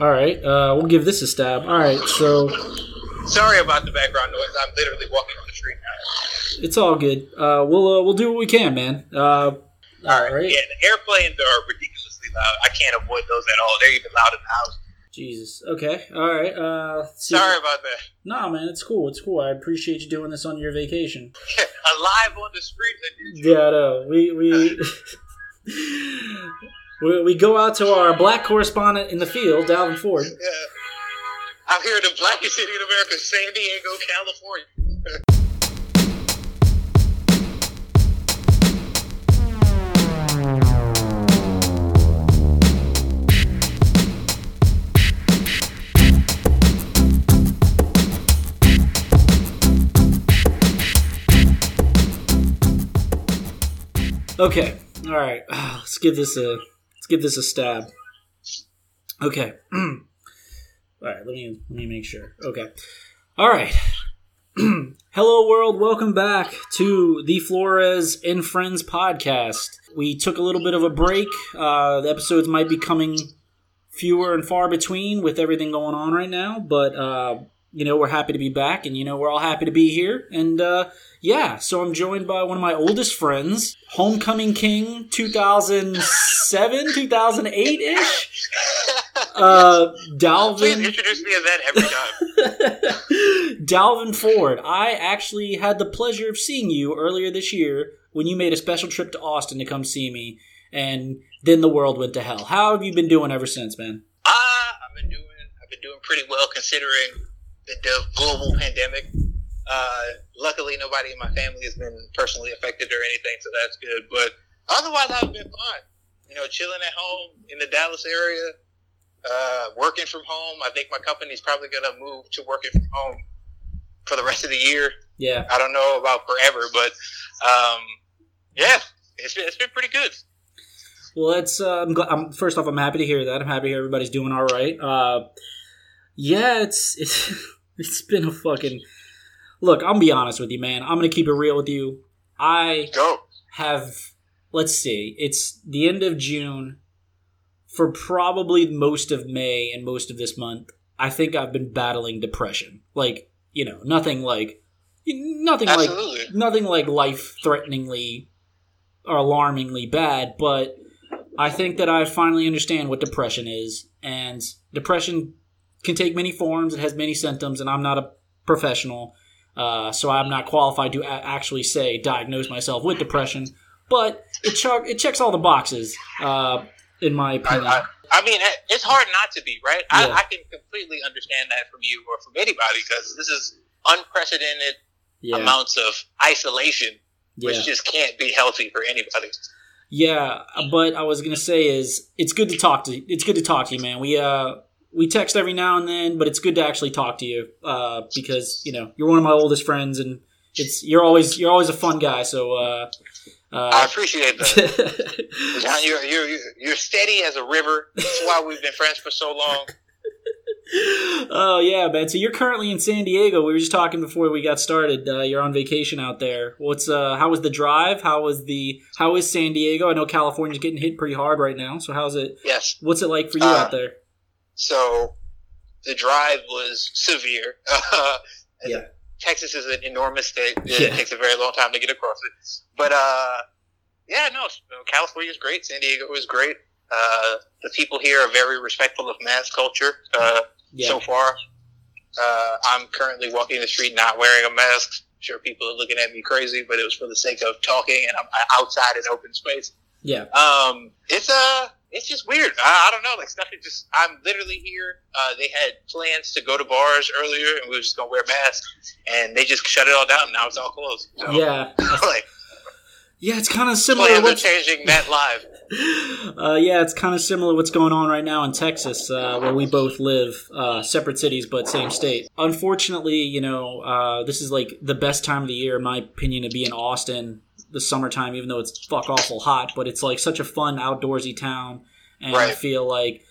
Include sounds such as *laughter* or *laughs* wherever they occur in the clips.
All right, uh, we'll give this a stab. All right, so Sorry about the background noise. I'm literally walking on the street now. it's all good. Uh, we'll uh, we'll do what we can, man. Uh, all right. Yeah, the airplanes are ridiculously loud. I can't avoid those at all. They're even loud in the house. Jesus. Okay. All right. Uh. Sorry about that. Nah, man, it's cool. It's cool. I appreciate you doing this on your vacation. *laughs* Alive on the streets. Did Yeah, I know. We we *laughs* *laughs* we, we go out to our black correspondent in the field, Dalvin Ford. Yeah. I'm here in the blackest city in America, San Diego, California. Okay. All right. *sighs* Let's give this a give this a stab. Okay. *clears throat* All right. Let me let me make sure. Okay. All right. *clears throat* Hello, world. Welcome back to the Flores and Friends podcast. We took a little bit of a break. Uh, the episodes might be coming fewer and far between with everything going on right now, but uh, you know we're happy to be back, and you know we're all happy to be here. And uh, yeah, so I'm joined by one of my oldest friends, Homecoming King, 2007, 2008 ish. *laughs* Uh, Dalvin. Please introduce me to that every time. *laughs* Dalvin Ford. I actually had the pleasure of seeing you earlier this year when you made a special trip to Austin to come see me, and then the world went to hell. How have you been doing ever since, man? Ah, I've been doing I've been doing pretty well considering the, the global pandemic. Uh, luckily, nobody in my family has been personally affected or anything, so that's good. But otherwise, I've been fine. You know, chilling at home in the Dallas area, uh, working from home. I think my company's probably going to move to working from home for the rest of the year. Yeah. I don't know about forever, but um, yeah, it's been, it's been pretty good. Well, it's Uh, I'm, gl- I'm first off, I'm happy to hear that. I'm happy to hear everybody's doing all right. Uh, yeah, it's it's *laughs* *laughs* it's been a fucking. Look, I'm gonna be honest with you, man. I'm gonna keep it real with you. I Go. have let's see it's the end of june for probably most of may and most of this month i think i've been battling depression like you know nothing like nothing Absolutely. like nothing like life threateningly or alarmingly bad but i think that i finally understand what depression is and depression can take many forms it has many symptoms and i'm not a professional uh, so I'm not qualified to a- actually say diagnose myself with depression, but it ch- it checks all the boxes, uh, in my opinion. I, I mean, it's hard not to be, right? Yeah. I, I can completely understand that from you or from anybody because this is unprecedented yeah, amounts of isolation, which yeah, just can't be healthy for anybody. yeah. But I was gonna say is it's good to talk to it's good to talk to you, man. We uh we text every now and then, but it's good to actually talk to you uh, because you know you're one of my oldest friends, and it's you're always you're always a fun guy. So. Uh, I uh, appreciate that. *laughs* John, you're, you're- you're steady as a river. That's why we've been friends for so long. oh yeah, man. So you're currently in San Diego. We were just talking before we got started. Uh, you're on vacation out there. What's uh? How was the drive? How was the? How is San Diego? I know California's getting hit pretty hard right now. So how's it? Yes. What's it like for you Uh, out there? So the drive was severe. Uh, *laughs* Yeah. Texas is an enormous state. It Yeah. takes a very long time to get across it. But uh, yeah, no, California is great. San Diego is great. Uh, the people here are very respectful of mask culture. Uh, Yeah. So far, uh, I'm currently walking the street not wearing a mask. Sure, people are looking at me crazy, but it was for the sake of talking, and I'm outside in open space. yeah. Um, it's uh, it's just weird. I, I don't know. Like stuff is just. I'm literally here. Uh, they had plans to go to bars earlier, and we were just gonna wear masks, and they just shut it all down. Now it's all closed. So, Yeah. *laughs* like Yeah. It's kind of similar. plans to are what's- changing that live. *laughs* uh, yeah, it's kind of similar what's going on right now in Texas, uh, where we both live, uh, separate cities but same state. Unfortunately, you know, uh, this is like the best time of the year, in my opinion, to be in Austin. The summertime, even though it's fuck awful hot, but it's like such a fun outdoorsy town, and I feel like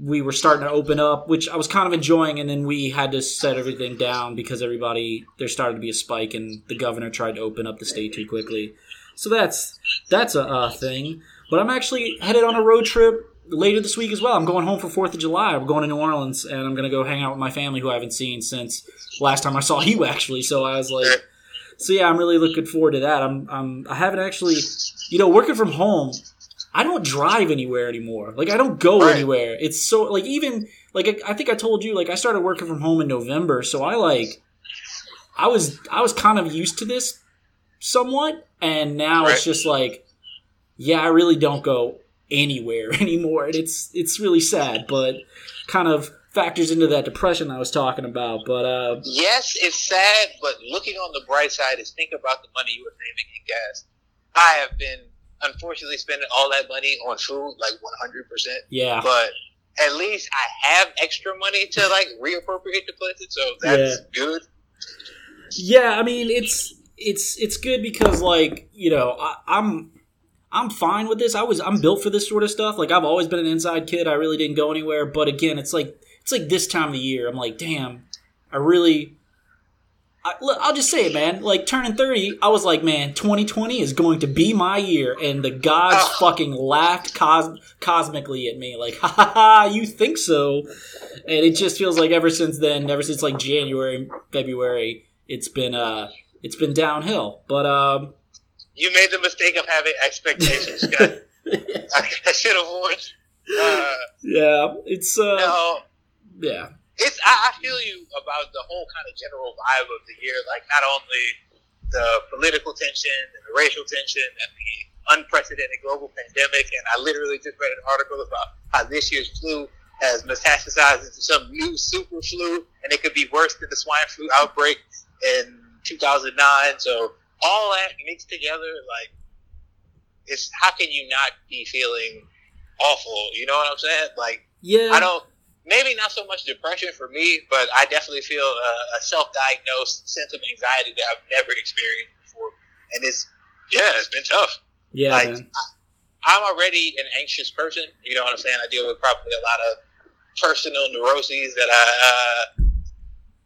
we were starting to open up, which I was kind of enjoying, and then we had to set everything down because everybody there started to be a spike, and the governor tried to open up the state too quickly. So that's that's a uh, thing. But I'm actually headed on a road trip later this week as well. I'm going home for Fourth of July. I'm going to New Orleans, and I'm gonna go hang out with my family who I haven't seen since last time I saw you. Actually, so I was like, so yeah, I'm really looking forward to that. I'm, I'm I haven't actually, you know, working from home. I don't drive anywhere anymore. Like I don't go Right. anywhere. It's so like even like I, I think I told you like I started working from home in November, so I like I was I was kind of used to this somewhat, and now it's just like yeah, I really don't go anywhere *laughs* anymore. And it's it's really sad, but kind of factors into that depression I was talking about. But uh, Yes, it's sad, but looking on the bright side is think about the money you were saving in gas. I have been unfortunately spending all that money on food, like one hundred percent. yeah, But at least I have extra money to like reappropriate to places, so that's good. Yeah, I mean it's it's it's good because like you know I, I'm I'm fine with this. I was I'm built for this sort of stuff. Like I've always been an inside kid. I really didn't go anywhere. But again, it's like it's like this time of the year. I'm like, damn, I really. I, i'll just say it, man. Like turning thirty, I was like, man, 2020 is going to be my year, and the gods Oh. fucking laughed cos- cosmically at me, like, *laughs* ha ha ha, you think so? And it just feels like ever since then, ever since like January, February, it's been uh, it's been downhill. But um, You made the mistake of having expectations. Scott. I, *laughs* I should have warned. Uh, yeah, it's uh, no, yeah, it's I, I feel you about the whole kind of general vibe of the year. Like not only the political tension and the racial tension and the unprecedented global pandemic, and I literally just read an article about how this year's flu has metastasized into some new super flu, and it could be worse than the swine flu outbreak in 2009. So all that mixed together, like, it's how can you not be feeling awful? You know what I'm saying? Like. yeah. I don't. Maybe not so much depression for me, but I definitely feel a, a self-diagnosed sense of anxiety that I've never experienced before, and it's yeah, it's been tough. yeah, like, man. I'm already an anxious person. You know what I'm saying? I deal with probably a lot of personal neuroses that I uh,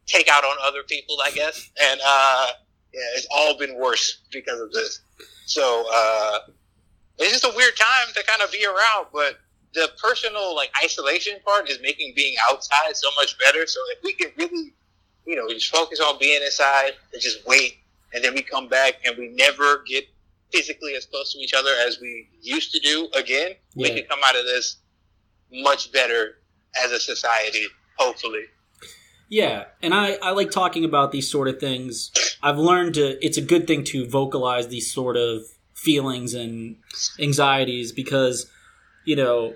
take out on other people, I guess. And uh, yeah, it's all been worse because of this. So uh, it's just a weird time to kind of be around, but the personal like isolation part is making being outside so much better. So if we can really, you know, just focus on being inside and just wait, and then we come back and we never get physically as close to each other as we used to do again, we can come out of this much better as a society, hopefully. Yeah, and I, I like talking about these sort of things. I've learned to it's a good thing to vocalize these sort of feelings and anxieties because you know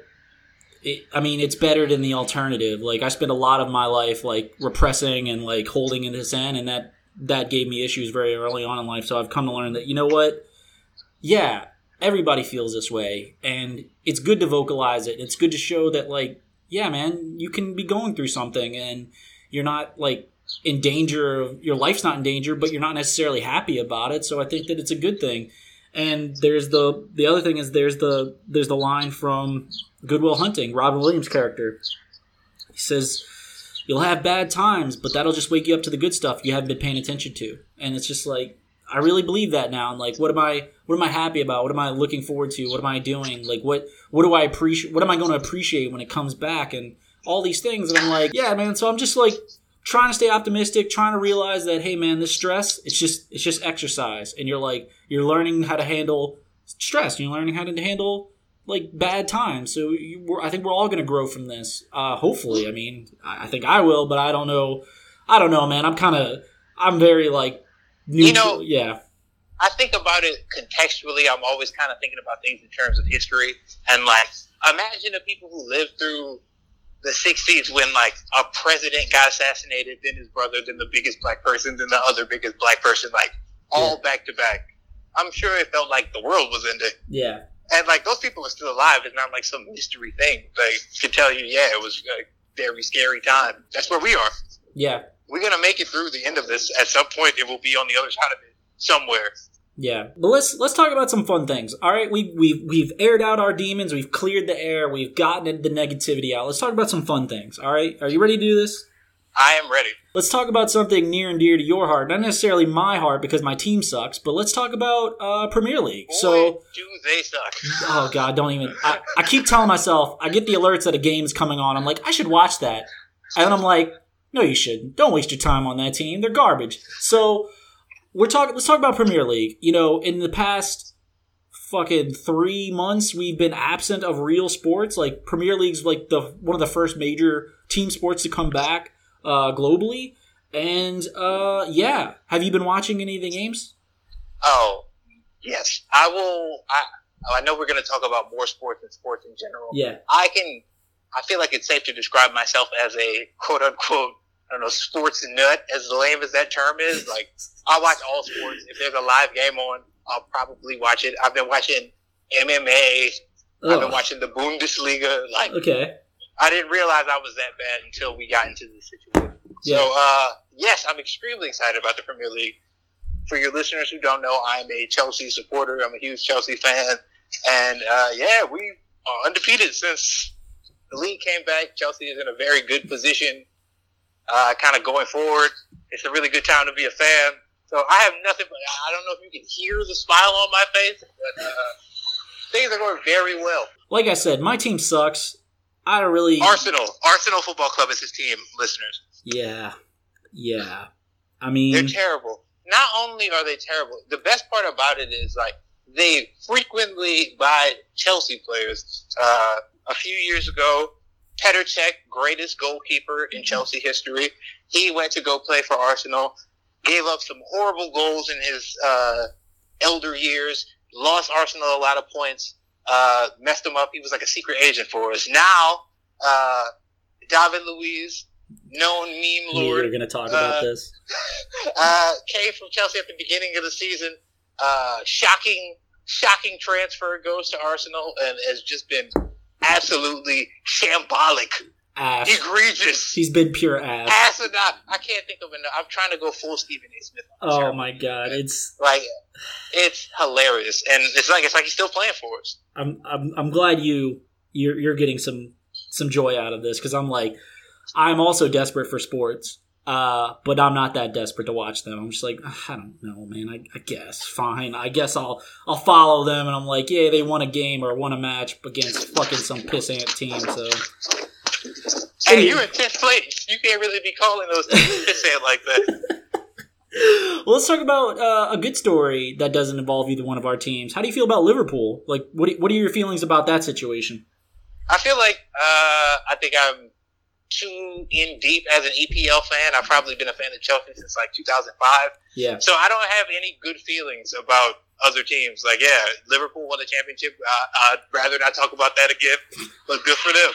it, I mean it's better than the alternative. Like I spent a lot of my life like repressing and like holding in this in and that that gave me issues very early on in life. So I've come to learn that you know what? Yeah, everybody feels this way and it's good to vocalize it. It's good to show that like yeah, man, you can be going through something and you're not like in danger of your life's not in danger, but you're not necessarily happy about it. So I think that it's a good thing. And there's the the other thing is there's the there's the line from Good Will Hunting, Robin Williams' character. He says, "You'll have bad times, but that'll just wake you up to the good stuff you haven't been paying attention to." And it's just like I really believe that now. And like, what am I what am I happy about? What am I looking forward to? What am I doing? Like, what what do I appreciate? What am I going to appreciate when it comes back? And all these things. And I'm like, yeah, man. So I'm just like trying to stay optimistic, trying to realize that hey, man, this stress it's just it's just exercise, and you're like you're learning how to handle stress. You're learning how to handle like bad times. So you, we're, I think we're all going to grow from this. Uh, hopefully, I mean, I, I think I will, but I don't know. I don't know, man. I'm kind of I'm very like neutral. You know- yeah, I think about it contextually. I'm always kind of thinking about things in terms of history. And, like, imagine the people who lived through the 60s when, like, a president got assassinated, then his brother, then the biggest black person, then the other biggest black person, like, all back to back. I'm sure it felt like the world was ending. yeah, And, like, those people are still alive. It's not like some mystery thing. They could tell you, yeah, it was a very scary time. That's where we are. yeah, We're going to make it through the end of this. At some point, it will be on the other side of it somewhere. Yeah. But let's let's talk about some fun things. All right, we we we've aired out our demons. We've cleared the air. We've gotten the negativity out. Let's talk about some fun things. All right, are you ready to do this? I am ready. Let's talk about something near and dear to your heart. Not necessarily my heart because my team sucks, but let's talk about uh, Premier League. Boy, so, do they suck? *laughs* oh god, don't even. I, I keep telling myself I get the alerts that a game's coming on. I'm like, I should watch that, and I'm like, no, you shouldn't. Don't waste your time on that team. They're garbage. So, we're talking. Let's talk about Premier League. You know, in the past fucking three months, we've been absent of real sports. Like Premier League's like the one of the first major team sports to come back uh, globally. And uh, yeah, have you been watching any of the games? Oh, yes. I will. I I know we're going to talk about more sports and sports in general. Yeah, I can. I feel like it's safe to describe myself as a quote unquote. I don't know, sports nut, as lame as that term is. Like, I watch all sports. If there's a live game on, I'll probably watch it. I've been watching MMA. I've been watching the Bundesliga. Like, Okay. I didn't realize I was that bad until we got into this situation. Yeah. So, uh, yes, I'm extremely excited about the Premier League. For your listeners who don't know, I'm a Chelsea supporter. I'm a huge Chelsea fan. And, uh, yeah, we are undefeated since the league came back. Chelsea is in a very good position, uh, kind of going forward. It's a really good time to be a fan. So I have nothing but, I don't know if you can hear the smile on my face, but, uh, things are going very well. Like I said, my team sucks. I don't really. Arsenal, Arsenal Football Club is his team, listeners. Yeah, yeah. I mean, They're terrible. Not only are they terrible, the best part about it is like they frequently buy Chelsea players. Uh, a few years ago, Petr Cech, greatest goalkeeper in Chelsea history, he went to go play for Arsenal. Gave up some horrible goals in his uh, elder years. Lost Arsenal a lot of points. Uh, messed him up. He was like a secret agent for us. Now, uh, David Luiz, known meme lord. we are going to talk about uh, this. *laughs* uh, came from Chelsea at the beginning of the season. Uh, shocking, shocking transfer goes to Arsenal and has just been absolutely shambolic, Ass. egregious, He's been pure ass. Ass asinine. I can't think of enough. I'm trying to go full Stephen A. Smith. on Oh my god, it's. Like, it's hilarious, and it's like it's like he's still playing for us. I'm I'm I'm glad you you're you're getting some some joy out of this because I'm like I'm also desperate for sports, uh, but I'm not that desperate to watch them. I'm just like I don't know, man. I, I guess fine. I guess I'll I'll follow them, and I'm like, yeah, they won a game or won a match against fucking some pissant team. So Hey, you're in tenth place. You can't really be calling those things *laughs* pissant like that. *laughs* well, let's talk about uh, a good story that doesn't involve either one of our teams. How do you feel about Liverpool? Like, what what are your feelings about that situation? I feel like uh, I think I'm too in deep as an EPL fan. I've probably been a fan of Chelsea since like 2005, Yeah, so I don't have any good feelings about other teams. Like, yeah, Liverpool won the championship. Uh, I'd rather not talk about that again, but good for them.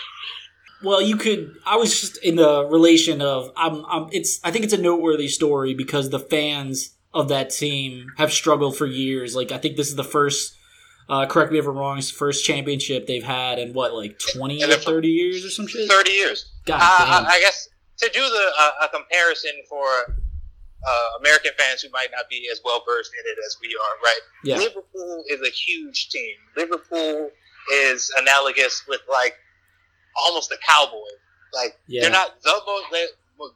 Well, you could. I was just in the relation of. I'm. I'm. It's. I think it's a noteworthy story because the fans of that team have struggled for years. Like I think this is the first. Uh, correct me if I'm wrong. It's the first championship they've had in what, like twenty or thirty years or some shit. 30 years. God Uh. I guess to do the uh, a comparison for uh, American fans who might not be as well versed in it as we are, right? Yeah. Liverpool is a huge team. Liverpool is analogous with like almost the Cowboys. Like Yeah. they're not the most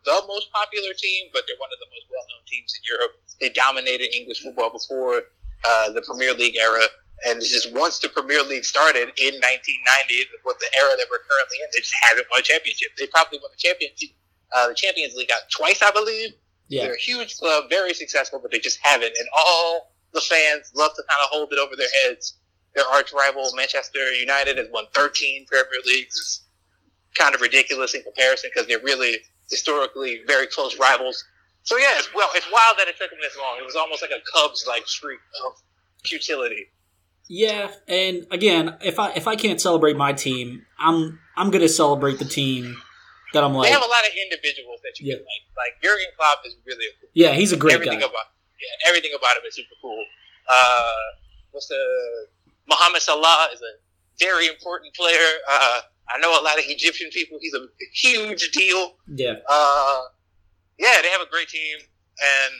the most popular team, but they're one of the most well known teams in Europe. They dominated English football before uh, the Premier League era. And it's just once the Premier League started in 1990, with the era that we're currently in, they just haven't won a championship. They probably won the championship, uh, the Champions League out twice, I believe. yeah. They're a huge club, very successful, but they just haven't. And all the fans love to kind of hold it over their heads. Their arch rival, Manchester United, has won 13 Premier Leagues. It's kind of ridiculous in comparison because they're really historically very close rivals. So yeah, it's well, it's wild that it took them this long. It was almost like a Cubs like streak of futility. Yeah, and again, if I if I can't celebrate my team, I'm I'm gonna celebrate the team that I'm like. They have a lot of individuals that you Yeah. can like. Like Jurgen Klopp is really a cool Yeah, he's a great everything guy. about yeah, everything about him is super cool. Uh, what's the Mohamed Salah is a very important player. Uh, I know a lot of Egyptian people. He's a huge deal. Yeah, Uh, yeah, they have a great team, and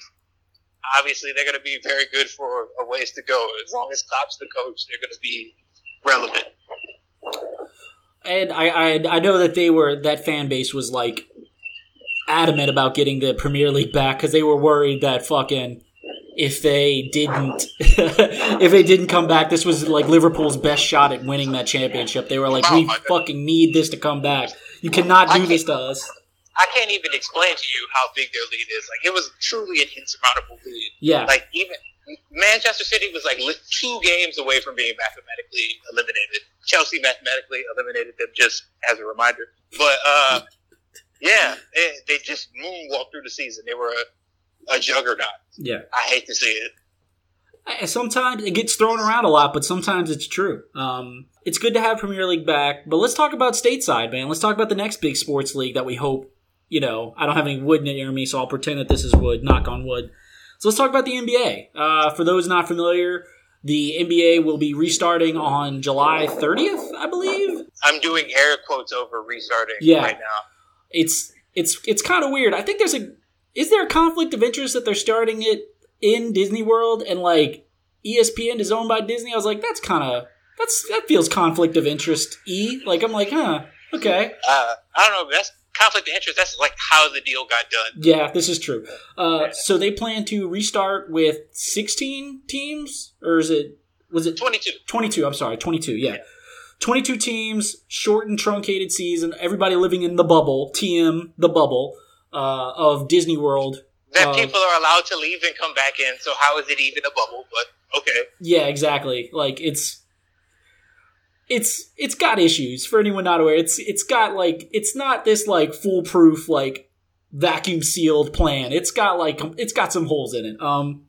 obviously they're going to be very good for a ways to go. As long as Klopp's the coach, they're going to be relevant. and I, I I know that they were that fan base was like adamant about getting the Premier League back because they were worried that fucking if they didn't *laughs* if they didn't come back, this was like Liverpool's best shot at winning that championship. They were like, Oh we fucking need this to come back. You cannot do this to us. I can't even explain to you how big their lead is. Like it was truly an insurmountable lead. Yeah, Like even Manchester City was like li- two games away from being mathematically eliminated. Chelsea mathematically eliminated them just as a reminder. But uh, yeah, they, they just moonwalked through the season. They were a, a juggernaut. yeah. I hate to see it. Sometimes it gets thrown around a lot, but sometimes it's true. Um, it's good to have Premier League back, but let's talk about stateside, man. Let's talk about the next big sports league that we hope. You know, I don't have any wood near me, so I'll pretend that this is wood. Knock on wood. So let's talk about the NBA. Uh, for those not familiar, the NBA will be restarting on July 30th, I believe. I'm doing air quotes over restarting Yeah. right now. It's it's it's kind of weird. I think there's a is there a conflict of interest that they're starting it in Disney World and like ESPN is owned by Disney? I was like, that's kind of that's that feels conflict of interest. E like I'm like, huh, okay, Uh, I don't know. That's conflict of interest. That's like how the deal got done. yeah, this is true. Uh, so they plan to restart with 16 teams, or is it was it 22. 22 i'm sorry 22 yeah 22 teams short and truncated season everybody living in the bubble tm the bubble uh, of disney world That Um, people are allowed to leave and come back in. So how is it even a bubble? But okay. yeah exactly like it's it's it's got issues for anyone not aware. It's it's got like it's not this like foolproof like vacuum sealed plan. It's got like it's got some holes in it. Um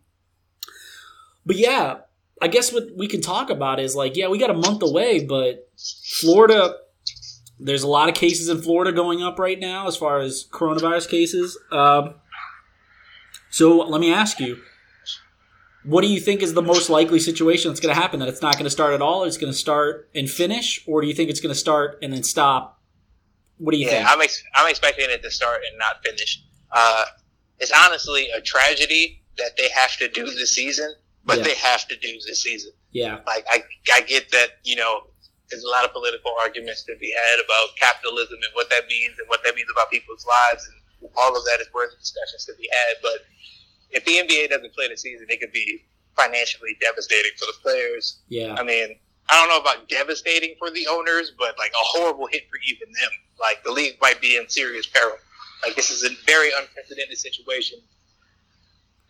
but yeah i guess what we can talk about is like yeah we got a month away but florida there's a lot of cases in florida going up right now as far as coronavirus cases. Um so let me ask you what do you think is the most likely situation that's going to happen? That it's not going to start at all, or it's going to start and finish, or do you think it's going to start and then stop? What do you Yeah, think? I'm ex- I'm expecting it to start and not finish. Uh, it's honestly a tragedy that they have to do this season, but Yeah. they have to do this season. yeah, Like I I get that you know there's a lot of political arguments to be had about capitalism and what that means and what that means about people's lives and all of that is worth discussions to be had. But if the NBA doesn't play the season, it could be financially devastating for the players. yeah, I mean, I don't know about devastating for the owners, but like a horrible hit for even them. Like the league might be in serious peril. Like this is a very unprecedented situation.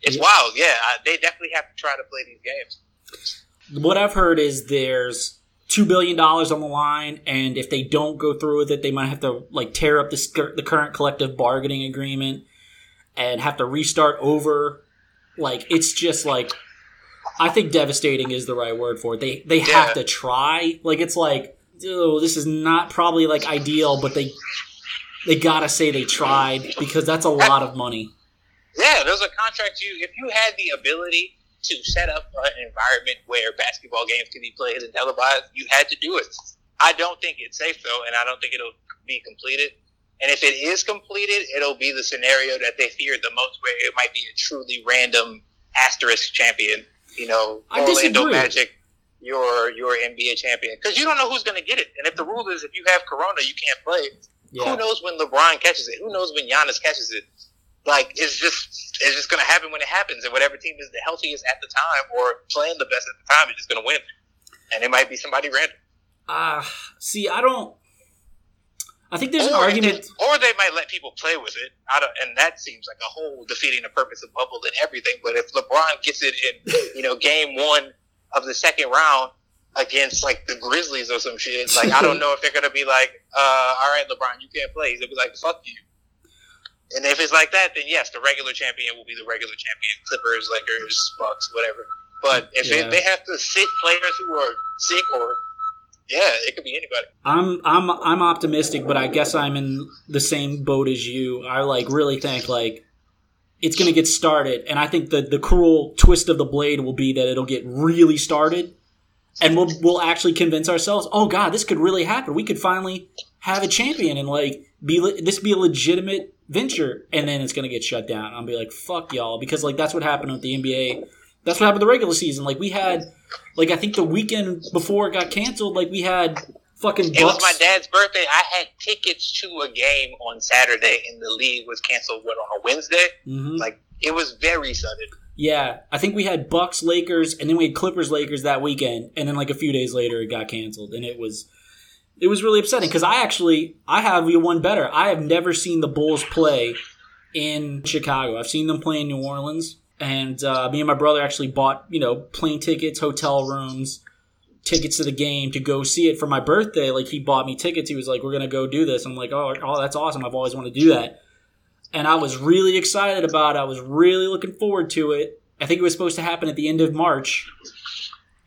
It's Yeah. wild, yeah. They definitely have to try to play these games. What I've heard is there's two billion dollars on the line, and if they don't go through with it, they might have to like tear up the the current collective bargaining agreement and have to restart over. Like it's just like I think devastating is the right word for it. They they have to try. Like it's like oh, this is not probably like ideal, but they they gotta say they tried because that's a lot of money. Yeah, there's a contract. You, if you had the ability to set up an environment where basketball games can be played and televised, you had to do it. I don't think it's safe though, and I don't think it'll be completed. And if it is completed, it'll be the scenario that they feared the most, where it might be a truly random asterisk champion. You know, I Orlando disagree. Magic, your your NBA champion, because you don't know who's going to get it. And if the rule is if you have Corona, you can't play. Yeah. Who knows when LeBron catches it? Who knows when Giannis catches it? Like it's just it's just gonna happen when it happens, and whatever team is the healthiest at the time or playing the best at the time is just gonna win, and it might be somebody random. Ah, see, I don't. I think there's an argument. they, or they might let people play with it. I don't, and that seems like a whole defeating the purpose of bubble and everything. But if LeBron gets it in, you know, game one of the second round against like the Grizzlies or some shit, like I don't *laughs* know if they're gonna be like, uh, all right, LeBron, you can't play. He's gonna be like, fuck you. And if it's like that, then yes, the regular champion will be the regular champion. Clippers, Lakers, Bucks, whatever. But if Yeah. it, they have to sit players who are sick or yeah, it could be anybody. I'm I'm I'm optimistic, but I guess I'm in the same boat as you. I like really think like it's going to get started, and I think the the cruel twist of the blade will be that it'll get really started, and we'll we'll actually convince ourselves, oh god, this could really happen. We could finally have a champion and like be le- this be a legitimate venture, and then it's going to get shut down. I'll be like, fuck y'all, because like that's what happened with the NBA. That's what happened the regular season. Like we had, like I think the weekend before it got canceled, like we had fucking. It was my dad's birthday. I had tickets to a game on Saturday, and the league was canceled. What on a Wednesday? Mhm. Like it was very sudden. Yeah, I think we had Bucks, Lakers, and then we had Clippers, Lakers that weekend, and then like a few days later it got canceled, and it was it was really upsetting because I actually I have you one better. I have never seen the Bulls play in Chicago. I've seen them play in New Orleans, and uh, me and my brother actually bought you know plane tickets, hotel rooms, tickets to the game to go see it for my birthday. Like he bought me tickets. He was like, "We're gonna go do this." I'm like, "Oh, oh, that's awesome! I've always wanted to do that." and I was really excited about it. I was really looking forward to it. I think it was supposed to happen at the end of March,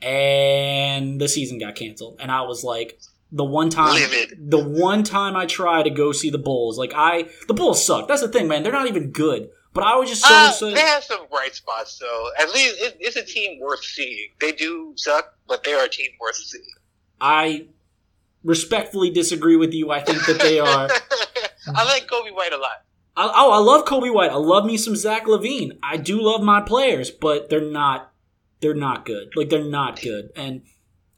and the season got canceled. And I was like, the one time, the one time I try to go see the Bulls, like I, the Bulls suck. That's the thing, man. They're not even good. But I was just so Uh, excited. they have some bright spots, though. At least it, it's a team worth seeing. They do suck, but they are a team worth seeing. I respectfully disagree with you. I think that they are. *laughs* I like Coby White a lot. I, oh, I love Coby White. I love me some Zach LaVine. I do love my players, but they're not. They're not good. Like they're not good. And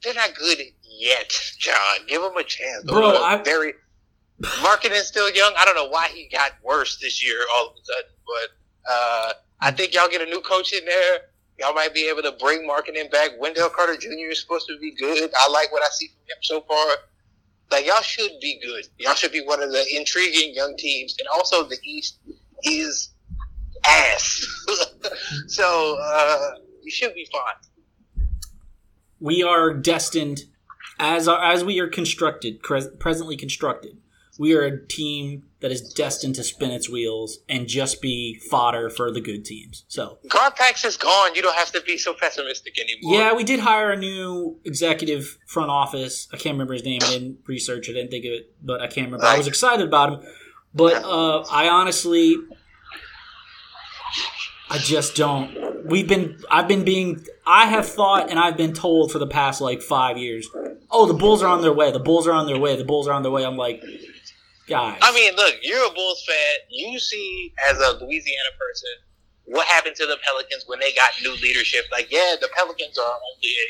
They're not good yet, John. Give them a chance. Bro, I- very. *laughs* Markkanen's still young. I don't know why he got worse this year all of a sudden, but uh, I think y'all get a new coach in there. Y'all might be able to bring Markkanen back. Wendell Carter Jr. is supposed to be good. I like what I see from him so far. Like y'all should be good. Y'all should be one of the intriguing young teams, and also the East is ass. *laughs* so uh, you should be fine. we are destined, as as we are constructed, presently constructed. We are a team that is destined to spin its wheels and just be fodder for the good teams. So Garpax is gone. You don't have to be so pessimistic anymore. yeah, we did hire a new executive front office. I can't remember his name. I didn't research it. I didn't think of it, but I can't remember. I was excited about him, but uh, I honestly, I just don't. We've been. I've been being. I have thought, and I've been told for the past like five years. Oh, the Bulls are on their way. The Bulls are on their way. The Bulls are on their way. I'm like, guys. I mean, look, you're a Bulls fan. You see, as a Louisiana person, what happened to the Pelicans when they got new leadership. Like, yeah, the Pelicans are only a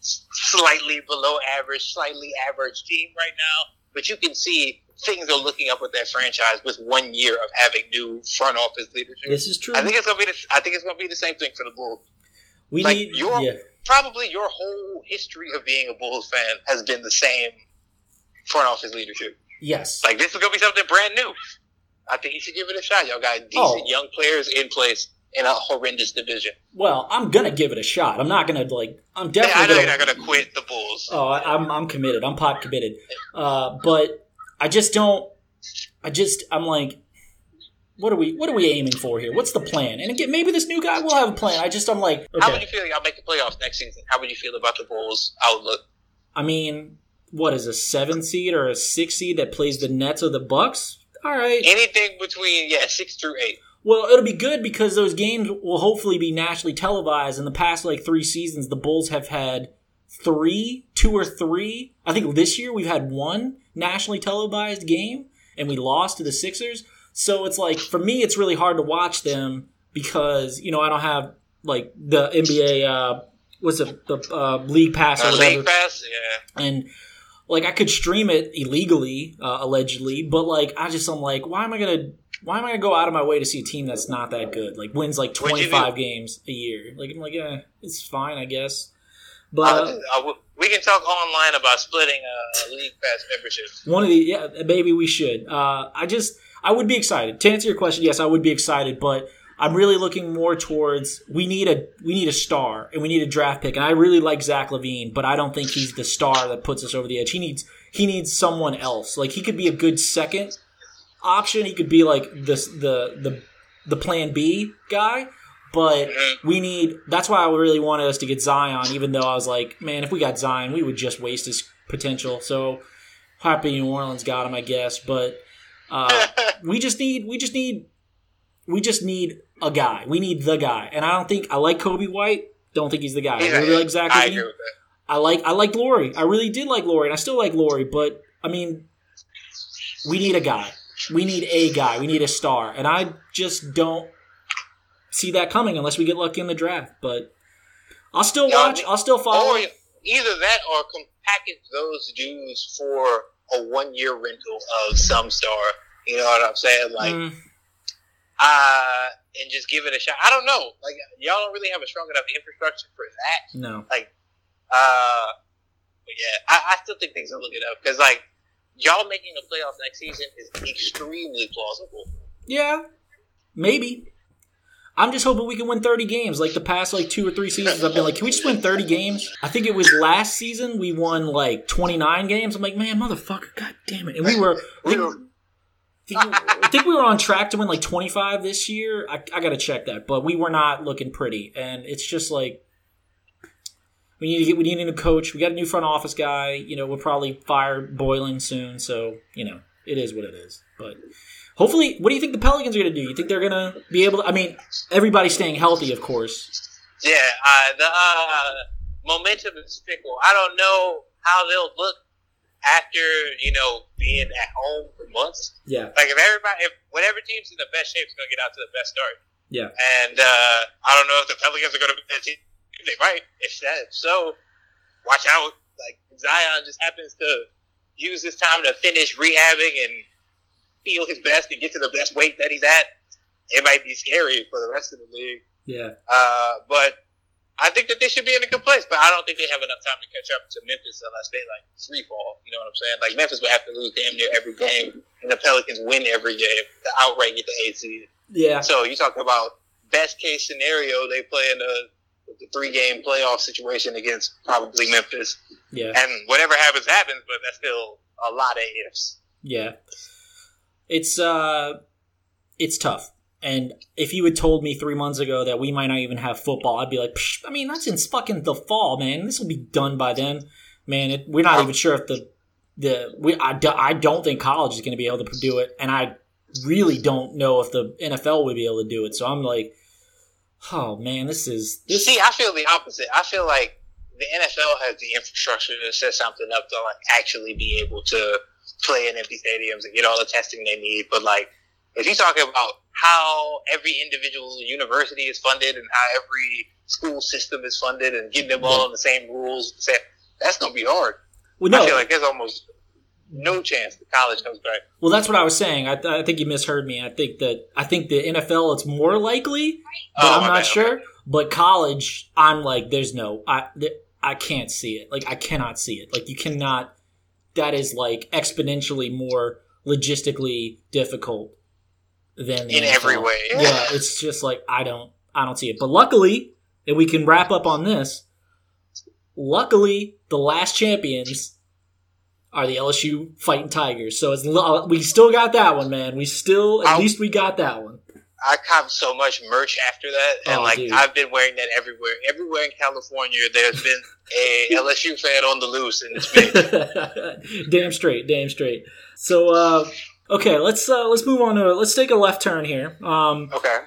slightly below average, slightly average team right now, but you can see things are looking up with that franchise with one year of having new front office leadership. this is true. I think it's gonna be. The, I think it's gonna be the same thing for the Bulls. we like, need. you're- Yeah. Probably your whole history of being a Bulls fan has been the same front office leadership. Yes. Like this is gonna be something brand new. I think you should give it a shot. Y'all got decent Oh. young players in place in a horrendous division. well, I'm gonna give it a shot. I'm not gonna like. I'm Yeah, I definitely. know gonna, you're not gonna quit the Bulls. Oh, I, I'm I'm committed. I'm pot committed. Uh, but I just don't. I just I'm like, what are we what are we aiming for here? What's the plan? And again, maybe this new guy will have a plan. I just I'm like, How would you feel y'all make the playoffs next season? How would you feel about the Bulls outlook? I mean, what is a seven seed or a six seed that plays the Nets or the Bucks? All right. Anything between yeah six through eight. Well, it'll be good because those games will hopefully be nationally televised. In the past like three seasons, the Bulls have had three, two or three. I think this year we've had one nationally televised game, and we lost to the Sixers. So it's like for me, it's really hard to watch them because you know I don't have like the NBA. Uh, what's it? The uh, league pass or Uh, whatever league pass, yeah. and like I could stream it illegally, uh, allegedly, but like I just I'm like, why am I gonna why am I gonna go out of my way to see a team that's not that good? Like wins like 25 games a year. Like I'm like, yeah, it's fine, I guess. Uh, But uh, we- we can talk online about splitting a league pass membership. one of the yeah, maybe we should. Uh, I just I would be excited to answer your question. Yes, I would be excited, but I'm really looking more towards we need a we need a star and we need a draft pick. And I really like Zach LaVine, but I don't think he's the star that puts us over the edge. He needs he needs someone else. Like he could be a good second option. He could be like this the the the plan B guy. But we need. That's why I really wanted us to get Zion. Even though I was like, man, if we got Zion, we would just waste his potential. So happy New Orleans got him, I guess. But uh, we just need. We just need. We just need a guy. We need the guy. And I don't think I like Coby White. Don't think he's the guy. I Yeah, really like Zach. I agree with that. I like I like Lauri. I really did like Lauri, and I still like Lauri. But I mean, we need a guy. We need a guy. We need a star, and I just don't see that coming unless we get lucky in the draft. But I'll still watch. I'll still follow. Or either that or package those dudes for a one year rental of some star. You know what I'm saying? Like, Mm, uh, and just give it a shot. I don't know. Like, y'all don't really have a strong enough infrastructure for that. no. Like, uh, but yeah, I, I still think things are looking up because like y'all making the playoffs next season is extremely plausible. Yeah, maybe. I'm just hoping we can win 30 games. Like the past like two or three seasons, I've been like, can we just win 30 games? I think it was last season we won like 29 games. I'm like, man, motherfucker, god damn it! And we were. I think, I think we were on track to win like 25 this year. I, I got to check that, but we were not looking pretty, and it's just like we need to get we need a new coach. We got a new front office guy. You know, we'll probably fire Boylen soon, so you know it is what it is. But hopefully, what do you think the Pelicans are going to do? You think they're going to be able to? I mean, everybody's staying healthy, of course. Yeah, uh, the uh, momentum is fickle. I don't know how they'll look after you know being at home for months. Yeah, Like if everybody, if whatever team's in the best shape is going to get out to the best start. yeah, And uh, I don't know if the Pelicans are going to be that team. They might. If that, so watch out. Like Zion just happens to use this time to finish rehabbing and feel his best and get to the best weight that he's at. It might be scary for the rest of the league. yeah. Uh, but I think that they should be in a good place. But I don't think they have enough time to catch up to Memphis unless they like free fall. You know what I'm saying? Like Memphis would have to lose damn near every game, and the Pelicans win every game to outright get the eight seed. Yeah, So you talk about best case scenario, they play in a the three game playoff situation against probably Memphis, yeah, and whatever happens happens. But that's still a lot of ifs. yeah. It's uh, it's tough. And if you had told me three months ago that we might not even have football, I'd be like, I mean, that's in fucking the fall, man. This will be done by then, man. It, we're not even sure if the the we I, do, I don't think college is going to be able to do it, and I really don't know if the NFL would be able to do it. So I'm like, oh man, this is this. See, I feel the opposite. I feel like the NFL has the infrastructure to set something up to like actually be able to play in empty stadiums and get all the testing they need. But like, if you talk about how every individual university is funded and how every school system is funded and getting them all on the same rules, that's gonna be hard. well, no, I feel like there's almost no chance that college comes back. Well, that's what I was saying. I, I think you misheard me. I think that I think the NFL it's more likely, but Oh, I'm not bad, sure. okay. But college, I'm like, there's no, I th- I can't see it. Like I cannot see it. Like you cannot. That is like exponentially more logistically difficult than In NFL. every way. Yeah, it's just like I don't, I don't see it. But luckily, and we can wrap up on this. Luckily, the last champions are the LSU Fighting Tigers. So it's uh, we still got that one, man. We still at I'll- least we got that one. I copped so much merch after that, and Oh, like dude. I've been wearing that everywhere. Everywhere in California, there's been a *laughs* LSU fan on the loose, and it's big. *laughs* damn straight, damn straight. So uh, okay, let's uh, let's move on to let's take a left turn here. Um, Okay.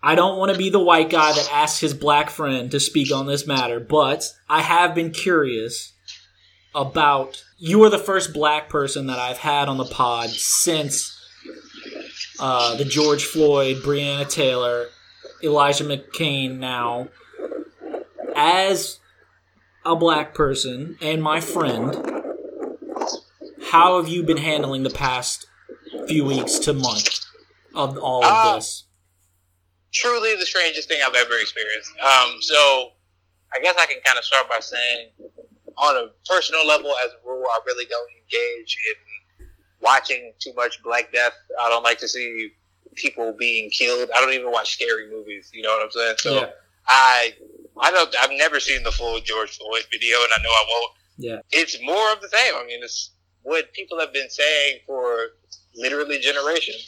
I don't want to be the white guy that asks his black friend to speak on this matter, but I have been curious about you are the first black person that I've had on the pod since uh, the George Floyd, Breonna Taylor, Elijah McClain now. As a black person and my friend, how have you been handling the past few weeks to month of all of Uh, this? Truly the strangest thing I've ever experienced. Um, so I guess I can kind of start by saying, on a personal level, as a rule, I really don't engage in watching too much Black Death. I don't like to see people being killed. I don't even watch scary movies. You know what I'm saying? So yeah, I, I don't. I've never seen the full George Floyd video, and I know I won't. yeah, it's more of the same. I mean, it's what people have been saying for literally generations.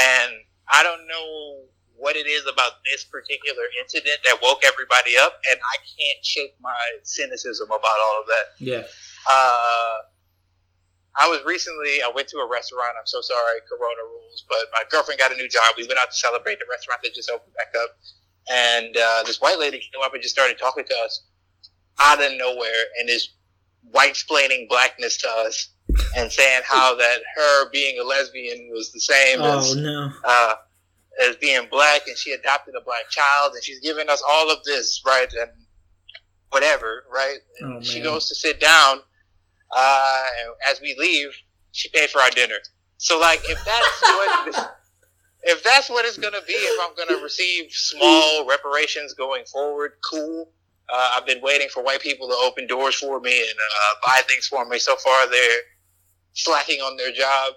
And I don't know what it is about this particular incident that woke everybody up, and I can't shake my cynicism about all of that. yeah. Uh, I was recently, I went to a restaurant. I'm so sorry, Corona rules, but my girlfriend got a new job. We went out to celebrate the restaurant that just opened back up. And uh, this white lady came up and just started talking to us out of nowhere and is white explaining blackness to us and saying how that her being a lesbian was the same Oh as no. uh, as being black, and she adopted a black child, and she's giving us all of this, right? And whatever, right? Oh, she goes to sit down. Uh, and as we leave, she paid for our dinner. So like, if that's what *laughs* if that's what it's gonna be, if I'm gonna receive small reparations going forward, cool. Uh, I've been waiting for white people to open doors for me and uh, buy things for me. So far, they're slacking on their job.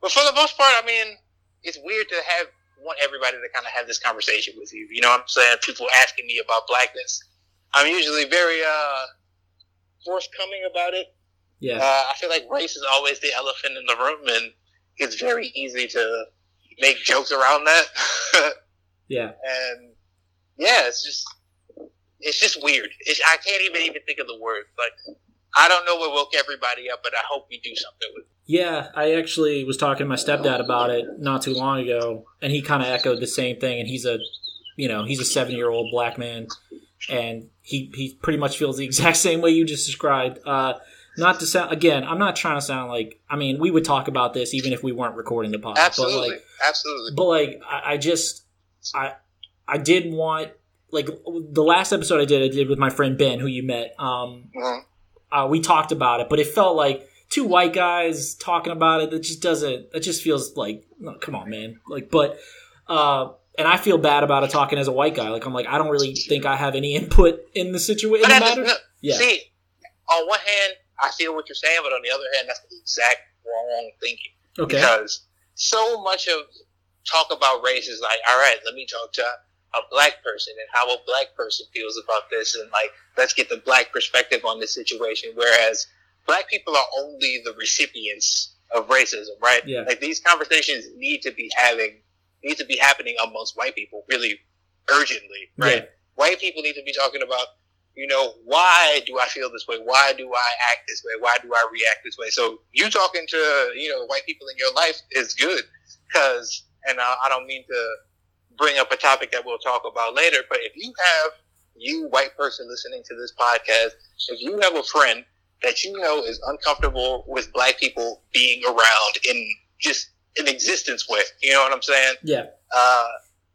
But for the most part, I mean, it's weird to have want everybody to kind of have this conversation with you. You know what I'm saying? People asking me about blackness. I'm usually very uh, forthcoming about it. Yeah. Uh, I feel like race is always the elephant in the room, and it's very easy to make jokes around that. *laughs* Yeah. and yeah, it's just it's just weird. It's, I can't even even think of the word. Like I don't know what woke everybody up, but I hope we do something with it. Yeah, I actually was talking to my stepdad about it not too long ago, and he kind of echoed the same thing. And he's a, you know, he's a seven year old black man, and he he pretty much feels the *laughs* exact same way you just described. Uh, not to sound again, I'm not trying to sound like. I mean, we would talk about this even if we weren't recording the podcast. Absolutely, But like, absolutely. but like, I, I just, I, I did want like the last episode I did, I did with my friend Ben, who you met. Um, Mhm. Uh, we talked about it, but it felt like two white guys talking about it. That just doesn't. That just feels like, no, come on, man. Like, but, uh, and I feel bad about it talking as a white guy. Like, I'm like, I don't really think I have any *laughs* input in the situation. But In the at the- matter. no, Yeah. see, on one hand, I feel what you're saying, but on the other hand, that's the exact wrong thinking. Okay. because so much of talk about race is like, all right, let me talk to a black person and how a black person feels about this, and like, let's get the black perspective on this situation. Whereas black people are only the recipients of racism, right? Yeah. Like these conversations need to be having, need to be happening amongst white people really urgently, right? Yeah. White people need to be talking about, you know, why do I feel this way? Why do I act this way? Why do I react this way? So you talking to, you know, white people in your life is good because, and I don't mean to bring up a topic that we'll talk about later, but if you have, you white person listening to this podcast, if you have a friend that you know is uncomfortable with black people being around in just an existence with, you know what I'm saying? Yeah. uh,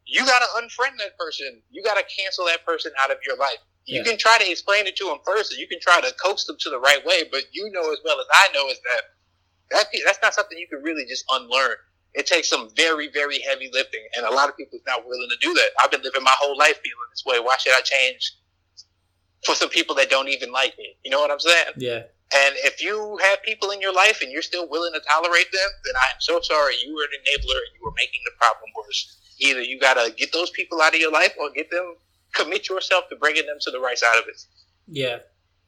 you gotta unfriend that person. You gotta cancel that person out of your life. You Yeah. can try to explain it to them first, you can try to coax them to the right way. But you know as well as I know is that that that's not something you can really just unlearn. It takes some very very heavy lifting, and a lot of people is not willing to do that. I've been living my whole life feeling this way. Why should I change for some people that don't even like me? You know what I'm saying? Yeah. And if you have people in your life and you're still willing to tolerate them, then I am so sorry. You were an enabler and you were making the problem worse. Either you got to get those people out of your life or get them, commit yourself to bringing them to the right side of it. Yeah,